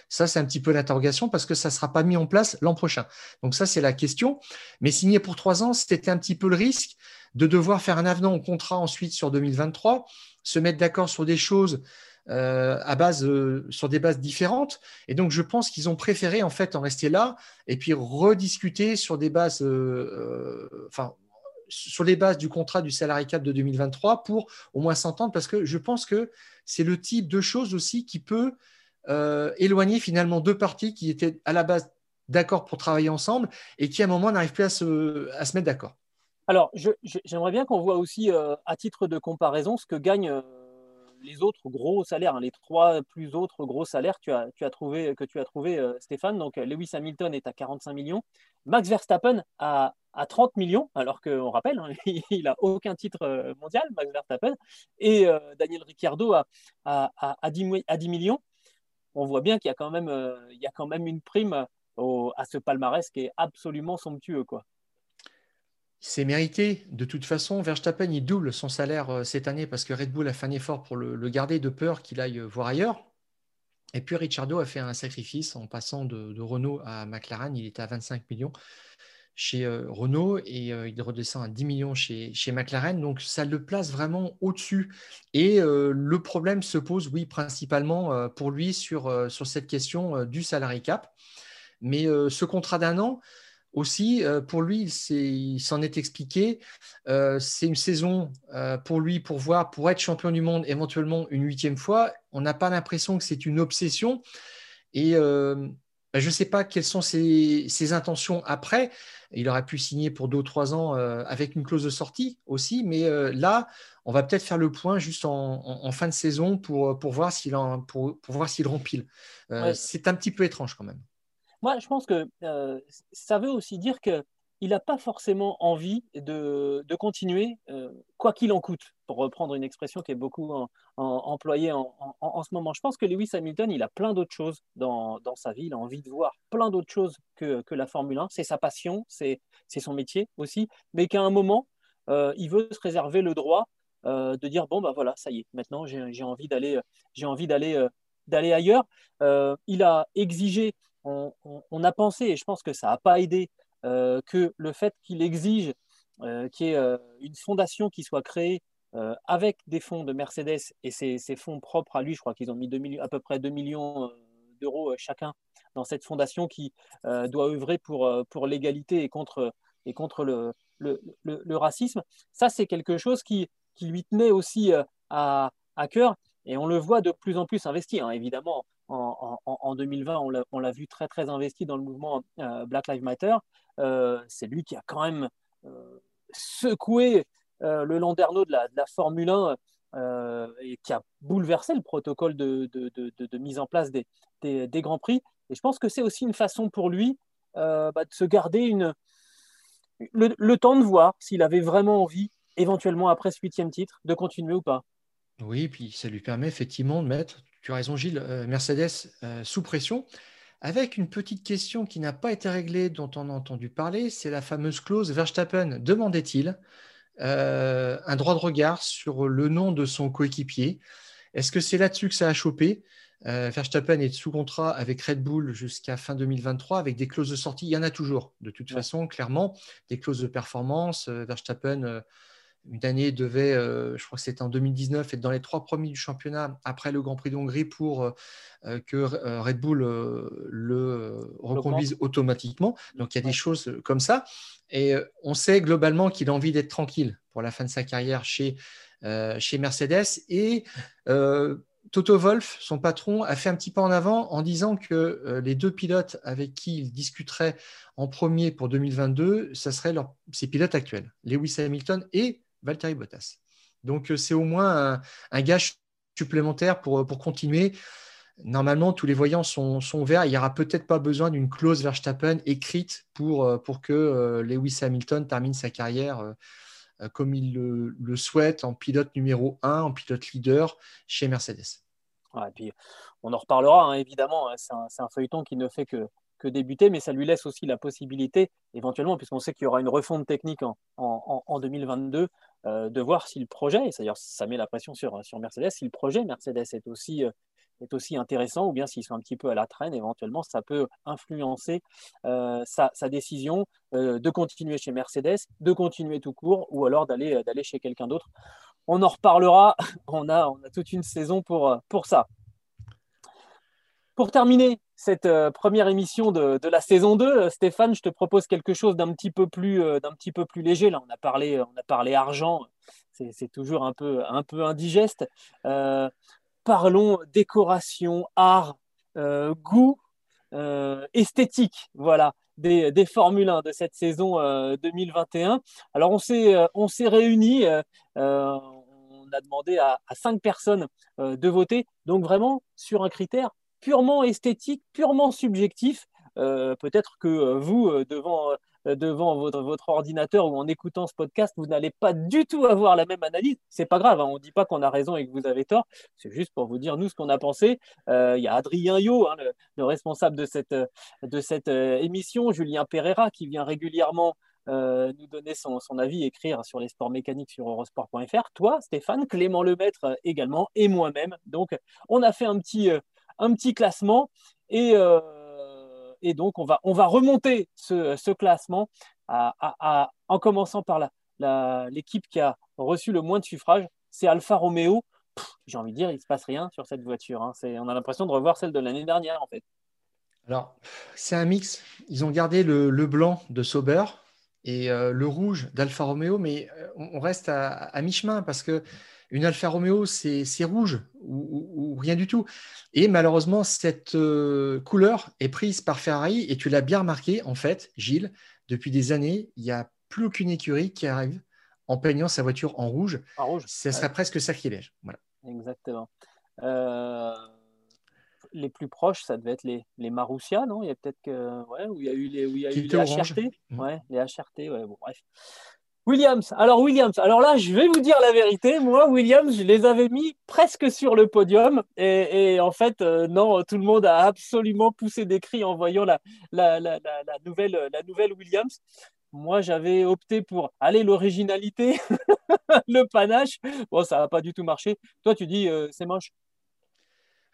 Ça, c'est un petit peu l'interrogation parce que ça ne sera pas mis en place l'an prochain. Donc ça, c'est la question. Mais signer pour trois ans, c'était un petit peu le risque de devoir faire un avenant au contrat ensuite sur 2023, se mettre d'accord sur des choses euh, à base, euh, sur des bases différentes. Et donc, je pense qu'ils ont préféré en fait en rester là et puis rediscuter sur des bases, euh, enfin, sur les bases du contrat du salarié cap de 2023 pour au moins s'entendre parce que je pense que c'est le type de choses aussi qui peut euh, éloigner finalement deux parties qui étaient à la base d'accord pour travailler ensemble et qui à un moment n'arrivent plus à se, à se mettre d'accord. Alors, j'aimerais bien qu'on voit aussi, euh, à titre de comparaison, ce que gagnent euh, les autres gros salaires, hein, les trois plus autres gros salaires que tu as, tu as trouvé, que tu as trouvé, Stéphane. Donc, Lewis Hamilton est à 45 millions, Max Verstappen à, à 30 millions, alors qu'on rappelle, hein, il n'a aucun titre mondial, Max Verstappen, et Daniel Ricciardo à, à, à, 10, à 10 millions on voit bien qu'il y a quand même, euh, une prime à ce palmarès qui est absolument somptueux. C'est mérité. De toute façon, Verstappen, il double son salaire euh, cette année parce que Red Bull a fait un effort pour le, garder de peur qu'il aille voir ailleurs. Et puis Ricciardo a fait un sacrifice en passant de, de Renault à McLaren. Il était à 25 millions chez euh, Renault et euh, il redescend à 10 millions chez, McLaren. Donc ça le place vraiment au-dessus. Et euh, le problème se pose, oui, principalement pour lui sur, sur cette question du salarié cap. Mais ce contrat d'un an, aussi, pour lui, il s'en est, expliqué. c'est une saison pour lui pour voir, pour être champion du monde éventuellement une huitième fois. On n'a pas l'impression que c'est une obsession. Ben, je ne sais pas quelles sont ses, ses, intentions après. Il aurait pu signer pour deux ou trois ans euh, avec une clause de sortie aussi, mais euh, là, on va peut-être faire le point juste en, fin de saison pour, pour voir s'il pour, pour, voir s'il rempile. Euh, c'est un petit peu étrange quand même. Moi, je pense que ça veut aussi dire que il n'a pas forcément envie de, continuer, euh, quoi qu'il en coûte, pour reprendre une expression qui est beaucoup employée en, ce moment. Je pense que Lewis Hamilton, il a plein d'autres choses dans, sa vie, il a envie de voir plein d'autres choses que, la Formule 1. C'est sa passion, c'est son métier aussi, mais qu'à un moment, euh, il veut se réserver le droit euh, de dire, bon, ben voilà, ça y est, maintenant j'ai envie d'aller d'aller ailleurs. il a exigé, on, on, a pensé, et je pense que ça n'a pas aidé que le fait qu'il exige euh, qu'il y ait euh, une fondation qui soit créée avec des fonds de Mercedes et ses, fonds propres à lui, je crois qu'ils ont mis à peu près 2 millions d'euros chacun dans cette fondation qui doit œuvrer pour, pour l'égalité et contre, et contre le, le, racisme. Ça, c'est quelque chose qui, qui, lui tenait aussi à, à, cœur et on le voit de plus en plus investi, hein, évidemment. En, en, 2020, on l'a vu très très investi dans le mouvement Black Lives Matter. Euh, c'est lui qui a quand même euh, secoué euh, le landerneau de la, Formule 1 et qui a bouleversé le protocole de, mise en place des, Grands Prix. Et je pense que c'est aussi une façon pour lui bah, de se garder une, le, temps de voir s'il avait vraiment envie, éventuellement après ce huitième titre, de continuer ou pas. Oui, puis ça lui permet effectivement de mettre, tu as raison Gilles, Mercedes sous pression. Avec une petite question qui n'a pas été réglée, dont on a entendu parler, c'est la fameuse clause Verstappen demandait-il euh, un droit de regard sur le nom de son coéquipier Est-ce que c'est là-dessus que ça a chopé? Euh, Verstappen est sous contrat avec Red Bull jusqu'à fin 2023 avec des clauses de sortie. Il y en a toujours, de toute façon, clairement, des clauses de performance. Euh, Verstappen une année devait, euh, je crois que c'était en 2019, être dans les trois premiers du championnat après le Grand Prix d'Hongrie pour euh, euh, que Red Bull le reconduise automatiquement. Donc il y a des choses comme ça. Et on sait globalement qu'il a envie d'être tranquille pour la fin de sa carrière chez, chez Mercedes. Et Toto Wolf, son patron, a fait un petit pas en avant en disant que les deux pilotes avec qui il discuterait en premier pour 2022, ce seraient ses pilotes actuels, Lewis Hamilton et Valtteri Bottas. Donc, euh, c'est au moins un, gage supplémentaire pour, pour continuer. normalement, tous les voyants sont, ouverts. Il n'y aura peut-être pas besoin d'une clause Verstappen écrite pour, euh, pour que euh, Lewis Hamilton termine sa carrière euh, comme il le, souhaite en pilote numéro 1, en pilote leader chez Mercedes. et puis, on en reparlera, hein, évidemment. Hein. C'est un, feuilleton qui ne fait que, que débuter, mais ça lui laisse aussi la possibilité, éventuellement, puisqu'on sait qu'il y aura une refonte technique en, en, en 2022, de voir si le projet, et d'ailleurs ça met la pression sur, sur Mercedes, si le projet Mercedes est aussi, est aussi intéressant, ou bien s'ils sont un petit peu à la traîne, éventuellement, ça peut influencer euh, sa, décision euh, de continuer chez Mercedes, de continuer tout court, ou alors euh, d'aller chez quelqu'un d'autre. On en reparlera, on a, on a toute une saison pour, pour ça. Pour terminer cette première émission de, de, la saison 2, Stéphane, je te propose quelque chose d'un petit peu plus, d'un petit peu plus léger. Là, on a parlé, on a parlé argent, c'est toujours un peu, un peu indigeste parlons décoration, art, euh, goût, euh, esthétique, voilà, des, des Formule 1 de cette saison 2021. Euh, Alors on s'est on s'est réunis, on a demandé à, à cinq personnes de voter, donc vraiment sur un critère purement esthétique, purement subjectif. Peut-être que vous, devant euh, devant votre, votre, ordinateur ou en écoutant ce podcast, vous n'allez pas du tout avoir la même analyse. C'est pas grave, hein. on ne dit pas qu'on a raison et que vous avez tort. C'est juste pour vous dire nous ce qu'on a pensé. Euh, il y a Adrien Yo, hein, le, responsable de cette, de cette euh, émission, Julien Pereira, qui vient régulièrement nous donner son, son, avis, écrire sur les sports mécaniques sur eurosport.fr. Toi, Stéphane, Clément Lemaître également, et moi-même. Donc, on a fait un petit, un petit classement et et donc, on va, on va remonter ce, classement en commençant par l'équipe qui a reçu le moins de suffrages. C'est Alfa Romeo. J'ai envie de dire, il ne se passe rien sur cette voiture. Hein. on a l'impression de revoir celle de l'année dernière, en fait. Alors, c'est un mix. Ils ont gardé le, blanc de Sauber et euh, le rouge d'Alfa Romeo, mais euh, on reste à mi-chemin parce que une Alfa Romeo, c'est rouge ou, rien du tout. Et malheureusement, cette euh, couleur est prise par Ferrari. Et tu l'as bien remarqué, en fait, Gilles, depuis des années, il n'y a plus aucune écurie qui arrive en peignant sa voiture en rouge. En rouge. Ce serait presque sacrilège. Voilà. Exactement. Euh, les plus proches, ça devait être les, les Marussia, non? Il y a peut-être que. Ouais, où il y a eu les, où il y a eu les HRT. Ouais, les HRT, ouais, bon, bref. Williams. Alors Williams. Alors là, je vais vous dire la vérité. Moi, Williams, je les avais mis presque sur le podium. Et, en fait, euh, non, tout le monde a absolument poussé des cris en voyant la, la nouvelle Williams. Moi, j'avais opté pour aller l'originalité, le panache. Bon, ça n'a pas du tout marché. Toi, tu dis euh, c'est moche.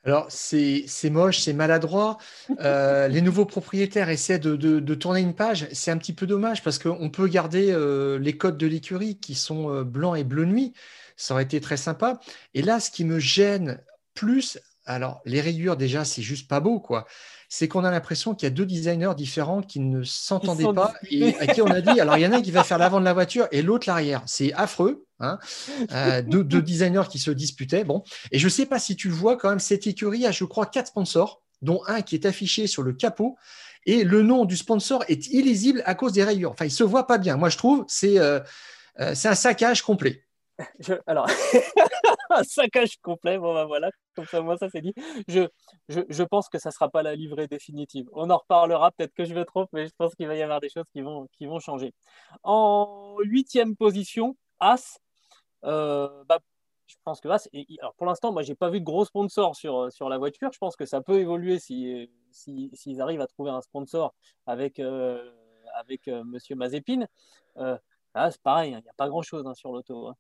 Alors, c'est moche, c'est maladroit. Euh, les nouveaux propriétaires essaient de, tourner une page. C'est un petit peu dommage parce qu'on peut garder euh, les codes de l'écurie qui sont euh, blanc et bleu nuit. Ça aurait été très sympa. Et là, ce qui me gêne plus, alors les rayures, déjà, c'est juste pas beau, quoi c'est qu'on a l'impression qu'il y a deux designers différents qui ne s'entendaient pas et à qui on a dit alors il y en a un qui va faire l'avant de la voiture et l'autre l'arrière. C'est affreux. Hein euh, deux, designers qui se disputaient. Bon, et je ne sais pas si tu vois quand même, cette écurie a, je crois, quatre sponsors, dont un qui est affiché sur le capot. Et le nom du sponsor est illisible à cause des rayures. Enfin, il se voit pas bien. Moi, je trouve c'est euh, euh, c'est un saccage complet. alors, un saccage complet, bon ben voilà, comme ça, moi ça c'est dit. Je, je, je, pense que ça ne sera pas la livrée définitive. On en reparlera, peut-être que je me trompe, mais je pense qu'il va y avoir des choses qui vont, qui vont changer. En huitième position, As, bah, je pense que alors pour l'instant, moi j'ai pas vu de gros sponsor sur, sur la voiture. Je pense que ça peut évoluer s'ils si, s'ils arrivent à trouver un sponsor avec, euh, avec euh, Monsieur Mazepin. Ah, c'est pareil, hein, il n'y a pas grand-chose hein, sur l'auto. Hein.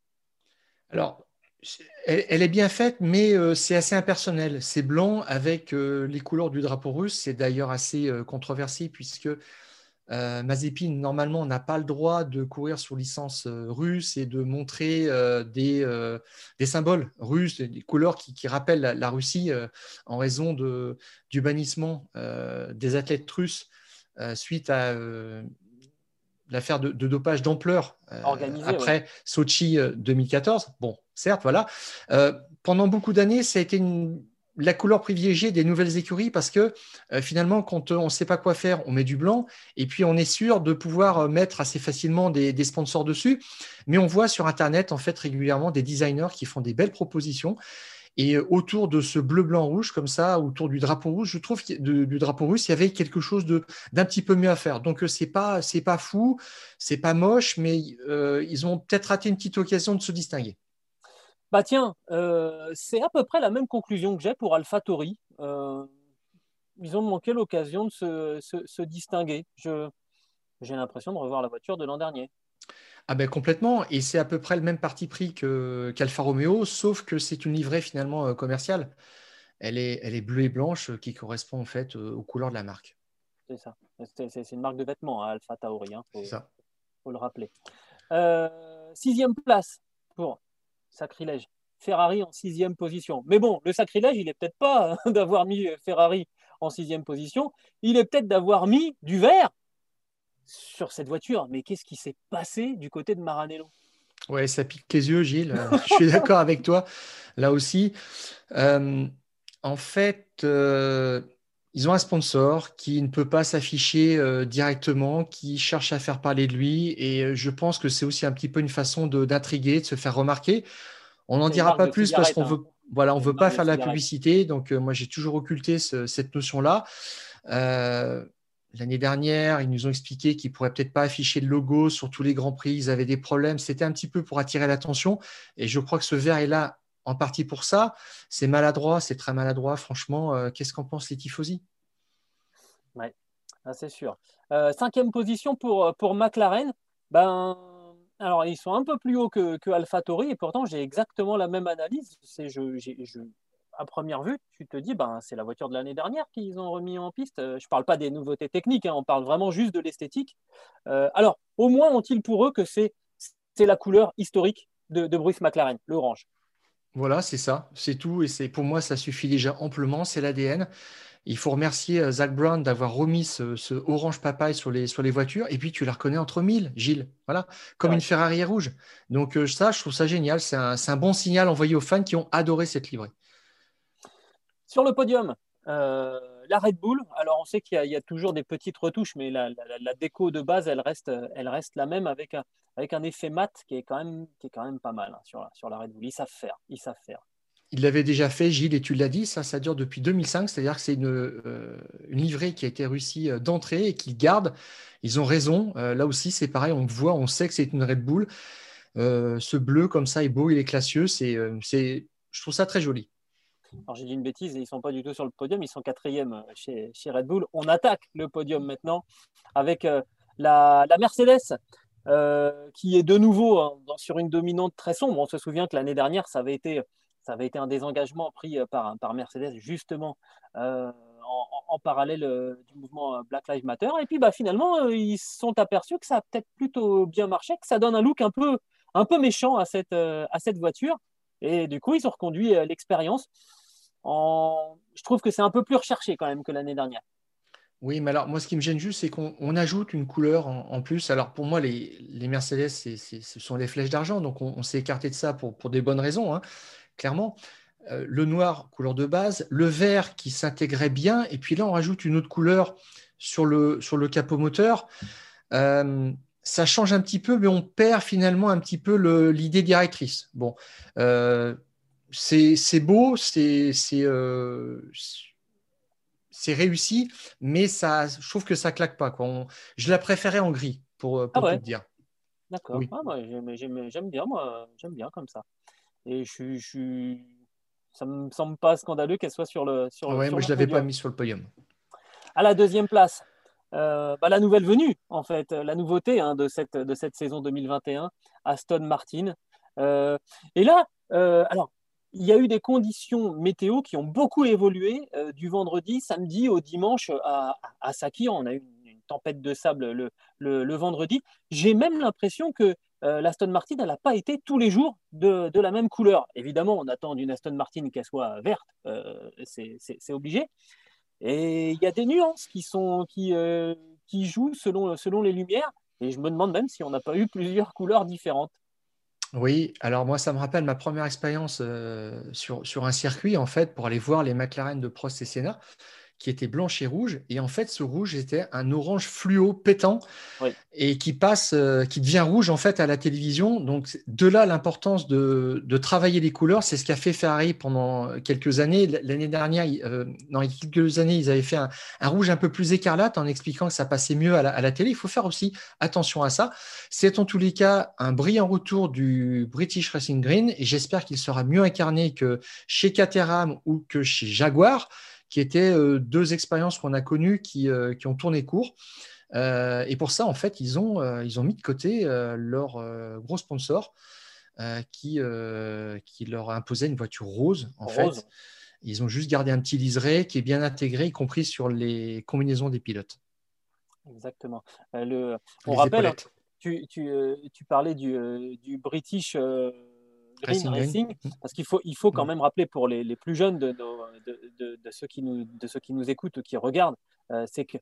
Alors, elle, est bien faite, mais euh, c'est assez impersonnel. C'est blanc avec euh, les couleurs du drapeau russe. C'est d'ailleurs assez euh, controversé puisque Mazepin, normalement, n'a pas le droit de courir sous licence russe et de montrer des, des, symboles russes, des couleurs qui, rappellent la, Russie en raison de, du bannissement des athlètes russes suite à l'affaire de, dopage d'ampleur euh, après Sochi 2014. Euh, bon, certes, voilà. Euh, pendant beaucoup d'années, ça a été la couleur privilégiée des nouvelles écuries parce que finalement, quand on ne sait pas quoi faire, on met du blanc et puis on est sûr de pouvoir mettre assez facilement des, sponsors dessus. Mais on voit sur Internet, en fait, régulièrement des designers qui font des belles propositions Et autour de ce bleu, blanc, rouge, comme ça, autour du drapeau rouge, je trouve que du drapeau russe, il y avait quelque chose d'un petit peu mieux à faire. Donc, ce n'est pas, pas fou, c'est pas moche, mais ils ont peut-être raté une petite occasion de se distinguer. Bah tiens, c'est à peu près la même conclusion que j'ai pour AlphaTauri. Euh, ils ont manqué l'occasion de se, distinguer. j'ai l'impression de revoir la voiture de l'an dernier. Ah ben complètement, et c'est à peu près le même parti pris qu'Alfa Romeo, sauf que c'est une livrée finalement euh, commerciale. Elle est, elle est bleue et blanche euh, qui correspond en fait euh, aux couleurs de la marque. C'est ça, c'est une marque de vêtements, hein, Alpha Tauri, il hein, faut, faut, le rappeler. sixième place pour sacrilège. Ferrari en sixième position. Mais bon, le sacrilège, il n'est peut-être pas hein, d'avoir mis Ferrari en sixième position, il est peut-être d'avoir mis du vert sur cette voiture. Mais qu'est-ce qui s'est passé du côté de Maranello? Ouais, ça pique les yeux, Gilles. Je suis d'accord avec toi. Là aussi, euh, en fait, euh, ils ont un sponsor qui ne peut pas s'afficher euh, directement, qui cherche à faire parler de lui. Et je pense que c'est aussi un petit peu une façon d'intriguer, de, se faire remarquer. On n'en dira pas plus parce qu'on veut hein. Voilà, on ne veut pas faire de la publicité, donc euh, moi j'ai toujours occulté cette notion-là. Euh, l'année dernière, ils nous ont expliqué qu'ils ne pourraient peut-être pas afficher le logo sur tous les grands prix, ils avaient des problèmes. C'était un petit peu pour attirer l'attention, et je crois que ce verre est là en partie pour ça. C'est maladroit, c'est très maladroit, franchement. Euh, qu'est-ce qu'en pensent les tifosi Oui, ah, c'est sûr. cinquième position pour, pour McLaren. Ben, alors, ils sont un peu plus hauts que, que AlphaTauri et pourtant, j'ai exactement la même analyse. C'est, je, à première vue, tu te dis, ben, c'est la voiture de l'année dernière qu'ils ont remis en piste. Euh, je ne parle pas des nouveautés techniques, hein, on parle vraiment juste de l'esthétique. Euh, alors, au moins ont-ils pour eux que c'est, la couleur historique de Bruce McLaren, l'orange. Voilà, c'est ça, c'est tout. Et c'est pour moi, ça suffit déjà amplement. C'est l'ADN. Il faut remercier euh, Zach Brown d'avoir remis ce, orange papaye sur les, sur les voitures. Et puis, tu la reconnais entre mille, Gilles. Voilà, comme une Ferrari rouge. Donc, euh, ça, je trouve ça génial. C'est un, bon signal envoyé aux fans qui ont adoré cette livrée. Sur le podium, euh, la Red Bull. Alors, on sait qu'il y, a toujours des petites retouches, mais la, déco de base, elle reste, la même avec un, effet mat qui est quand même, pas mal hein, sur, la Red Bull. Ils savent faire. Ils savent. Il l'avait déjà fait, Gilles, et tu l'as dit, ça, ça dure depuis 2005, c'est-à-dire que c'est une, euh, une, livrée qui a été réussie euh, d'entrée et qu'ils gardent. Ils ont raison. Euh, là aussi, c'est pareil, on voit, on sait que c'est une Red Bull. ce bleu comme ça est beau, il est classieux. Je trouve ça très joli. Alors j'ai dit une bêtise, ils ne sont pas du tout sur le podium, ils sont quatrième chez, chez Red Bull. On attaque le podium maintenant avec la, la, Mercedes. qui est de nouveau hein, sur une dominante très sombre. On se souvient que l'année dernière, ça avait été ça avait été un désengagement pris euh, par, par Mercedes justement euh, en, parallèle euh, du mouvement Black Lives Matter. Et puis bah, finalement, ils se sont aperçus que ça a peut-être plutôt bien marché, que ça donne un look un peu, un peu méchant à cette, à cette voiture. Et du coup, ils ont reconduit l'expérience. En... Je trouve que c'est un peu plus recherché quand même que l'année dernière. Oui, mais alors moi, ce qui me gêne juste, c'est qu'on ajoute une couleur en, plus. Alors pour moi, les, Mercedes, ce sont les flèches d'argent, donc on, s'est écarté de ça pour, des bonnes raisons. Hein clairement. Euh, le noir, couleur de base, le vert qui s'intégrait bien, et puis là, on rajoute une autre couleur sur le, sur le capot moteur. Euh, ça change un petit peu, mais on perd finalement un petit peu l'idée directrice. Bon, euh, c'est beau, c'est réussi, mais ça, je trouve que ça claque pas. Quoi. je la préférais en gris, pour, pour ah te dire. D'accord. Ah, j'aime bien, moi, j'aime bien comme ça. Et je, je, ça ne me semble pas scandaleux qu'elle soit sur le. Sur, ouais, moi, je ne l'avais pas mis sur le podium. À la deuxième place, euh, bah, la nouvelle venue, en fait, la nouveauté hein, de, cette, de cette saison 2021, Aston Martin. Euh, et là, euh, alors, il y a eu des conditions météo qui ont beaucoup évolué du vendredi, samedi au dimanche à, à. On a eu une, tempête de sable le, le, vendredi. J'ai même l'impression que euh, l'Aston Martin, elle n'a pas été tous les jours de, la même couleur. Évidemment, on attend d'une Aston Martin qu'elle soit verte, euh, c'est obligé. Et il y a des nuances qui, sont, qui, euh, qui jouent selon, selon les lumières. Et je me demande même si on n'a pas eu plusieurs couleurs différentes. Oui, alors moi, ça me rappelle ma première expérience sur, sur, un circuit, en fait, pour aller voir les McLaren de Prost et Senna qui était blanche et rouge. Et en fait, ce rouge était un orange fluo pétant et qui passe, euh, qui devient rouge en fait à la télévision. Donc de là l'importance de, travailler les couleurs. C'est ce qu'a fait Ferrari pendant quelques années. L'année dernière, euh, dans quelques années, ils avaient fait un, rouge un peu plus écarlate en expliquant que ça passait mieux à la, télé. Il faut faire aussi attention à ça. C'est en tous les cas un brillant retour du British Racing Green et j'espère qu'il sera mieux incarné que chez Caterham ou que chez Jaguar qui étaient euh, deux expériences qu'on a connues qui, euh, qui, ont tourné court. Euh, et pour ça, en fait, ils ont, ils ont mis de côté leur gros sponsor qui, qui leur imposait une voiture rose, en fait. Ils ont juste gardé un petit liseré qui est bien intégré, y compris sur les combinaisons des pilotes. Exactement. le, on rappelle, tu, tu, tu, parlais du, du British Green Racing, mm. parce qu'il faut, il faut quand mm. même rappeler pour les, les plus jeunes de, de, de, ceux qui nous, de ceux qui nous écoutent ou qui regardent, euh, c'est que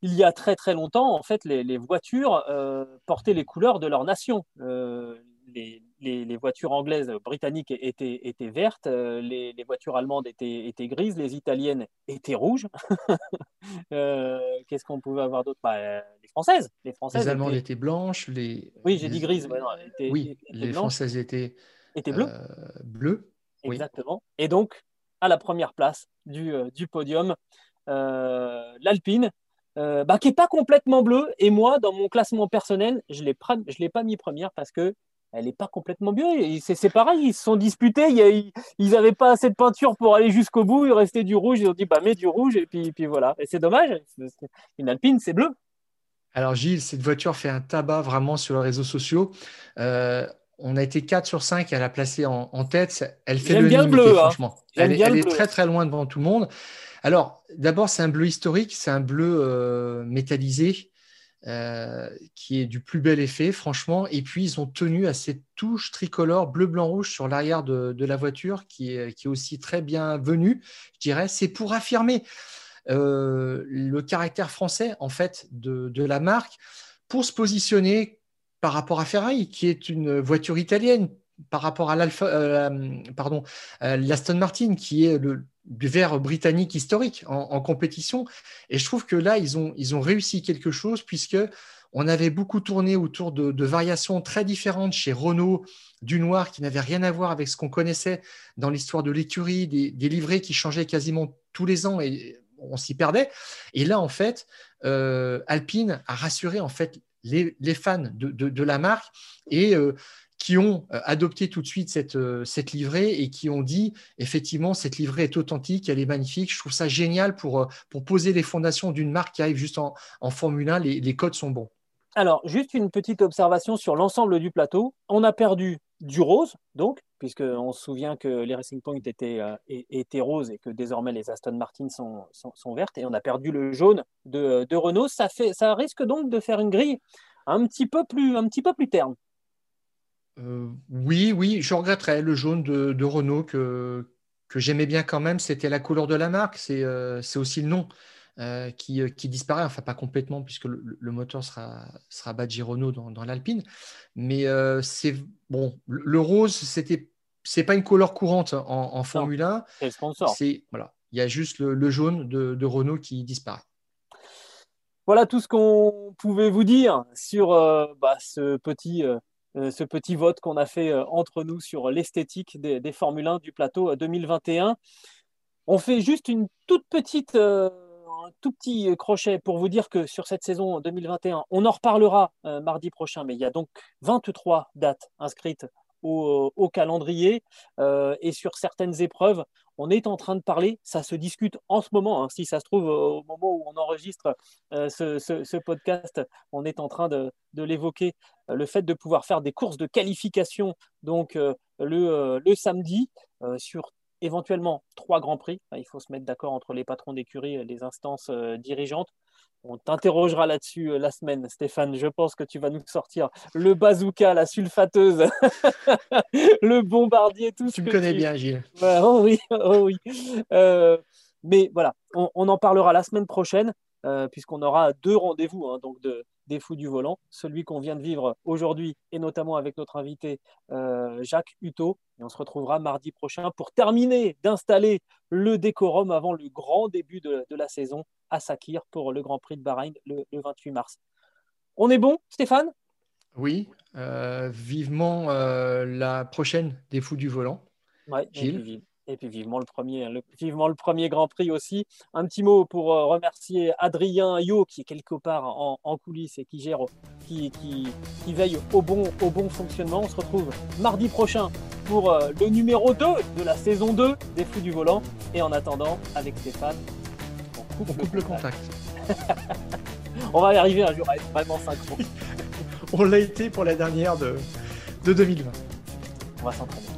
il y a très très longtemps, en fait, les, les voitures euh, portaient les couleurs de leur nation. Euh, les, les, voitures anglaises, britanniques étaient, étaient vertes, les, voitures allemandes étaient, étaient, grises, les italiennes étaient rouges. Qu'est-ce qu'on pouvait avoir d'autre? Bah, Les françaises. Les, françaises les allemandes étaient... blanches. Les... Oui, j'ai dit grises. oui, les françaises étaient, étaient bleues. bleues. Exactement. Et donc, à la première place du, euh, du podium. Euh, L'Alpine, euh, bah, qui n'est pas complètement bleue. Et moi, dans mon classement personnel, je ne l'ai pas mis première parce que elle n'est pas complètement bleue. C'est pareil, ils se sont disputés. ils n'avaient pas assez de peinture pour aller jusqu'au bout. Il restait du rouge. Ils ont dit bah, mets du rouge. Et puis, puis voilà. Et c'est dommage. Une Alpine, c'est bleu. Alors, Gilles, cette voiture fait un tabac vraiment sur les réseaux sociaux on a été 4 sur 5 à la placer en, tête. Elle fait le bien bleu, hein. franchement. Elle, est très très loin devant tout le monde. Alors, d'abord, c'est un bleu historique, c'est un bleu euh, métallisé euh, qui est du plus bel effet, franchement. Et puis, ils ont tenu à cette touche tricolore bleu, blanc, rouge sur l'arrière de, la voiture qui est, aussi très bien venue, je dirais. C'est pour affirmer euh, le caractère français, en fait, de, la marque pour se positionner par rapport à Ferrari, qui est une voiture italienne, par rapport à l'Alpha, euh, pardon, l'Aston Martin, qui est le verre britannique historique en, compétition. Et je trouve que là, ils ont, ils ont réussi quelque chose puisque on avait beaucoup tourné autour de, variations très différentes chez Renault, du noir qui n'avait rien à voir avec ce qu'on connaissait dans l'histoire de l'écurie, des, livrets qui changeaient quasiment tous les ans et on s'y perdait. Et là, en fait, euh, Alpine a rassuré en fait les, fans de, la marque et euh, qui ont euh, adopté tout de suite cette, euh, cette livrée et qui ont dit effectivement cette livrée est authentique, elle est magnifique. Je trouve ça génial pour, pour poser les fondations d'une marque qui arrive juste en, Formule 1. Les, les codes sont bons. Alors, juste une petite observation sur l'ensemble du plateau. On a perdu du rose, donc, puisqu'on se souvient que les Racing Point étaient, étaient, roses et que désormais les Aston Martin sont, sont, vertes, et on a perdu le jaune de, de, Renault. Ça, fait, ça risque donc de faire une grille un petit peu plus, un petit peu plus terne. Euh, oui, oui, je regretterais le jaune de, Renault que, que j'aimais bien quand même. C'était la couleur de la marque, c'est euh, aussi le nom. Euh, qui, qui, disparaît, enfin pas complètement puisque le, moteur sera, sera badgé Renault dans, dans l'Alpine, mais c'est bon, le rose, c'était c'est pas une couleur courante en, en Formule 1. C'est voilà, il y a juste le, jaune de, de, Renault qui disparaît. Voilà tout ce qu'on pouvait vous dire sur bah, ce petit euh, ce petit vote qu'on a fait euh, entre nous sur l'esthétique des, des Formule 1 du plateau 2021. Euh, On fait juste une toute petite, un tout petit crochet pour vous dire que sur cette saison 2021, on en reparlera mardi prochain, mais il y a donc 23 dates inscrites au, calendrier et sur certaines épreuves, on est en train de parler, ça se discute en ce moment, hein. si ça se trouve au moment où on enregistre ce, podcast, on est en train de, l'évoquer, le fait de pouvoir faire des courses de qualification donc le, le samedi sur éventuellement trois grands prix. Il faut se mettre d'accord entre les patrons d'écurie et les instances dirigeantes. On t'interrogera là-dessus euh, la semaine, Stéphane. Je pense que tu vas nous sortir le bazooka, la sulfateuse, le bombardier, tout tu me connais bien, Gilles. oh oui, oh oui. Euh, mais voilà, on, en parlera la semaine prochaine, euh, puisqu'on aura deux rendez-vous, hein, donc de, des fous du volant, celui qu'on vient de vivre aujourd'hui et notamment avec notre invité euh, Jacques Hutto. Et on se retrouvera mardi prochain pour terminer d'installer le décorum avant le grand début de, la saison à Sakir pour le Grand Prix de Bahreïn le, 28 mars. On est bon, Stéphane? Oui, euh, vivement euh, la prochaine des fous du volant. Ouais, Gilles? Et puis vivement le premier, le, vivement le premier Grand Prix aussi. Un petit mot pour euh, remercier Adrien Yo qui est quelque part en, coulisses et qui gère, qui, qui, veille au bon, au bon fonctionnement. On se retrouve mardi prochain pour euh, le numéro 2 de la saison 2 des Fous du Volant. Et en attendant, avec Stéphane, on coupe, le, contact. on va y arriver un jour à être vraiment synchro. on l'a été pour la dernière de, de 2020. On va s'entraîner.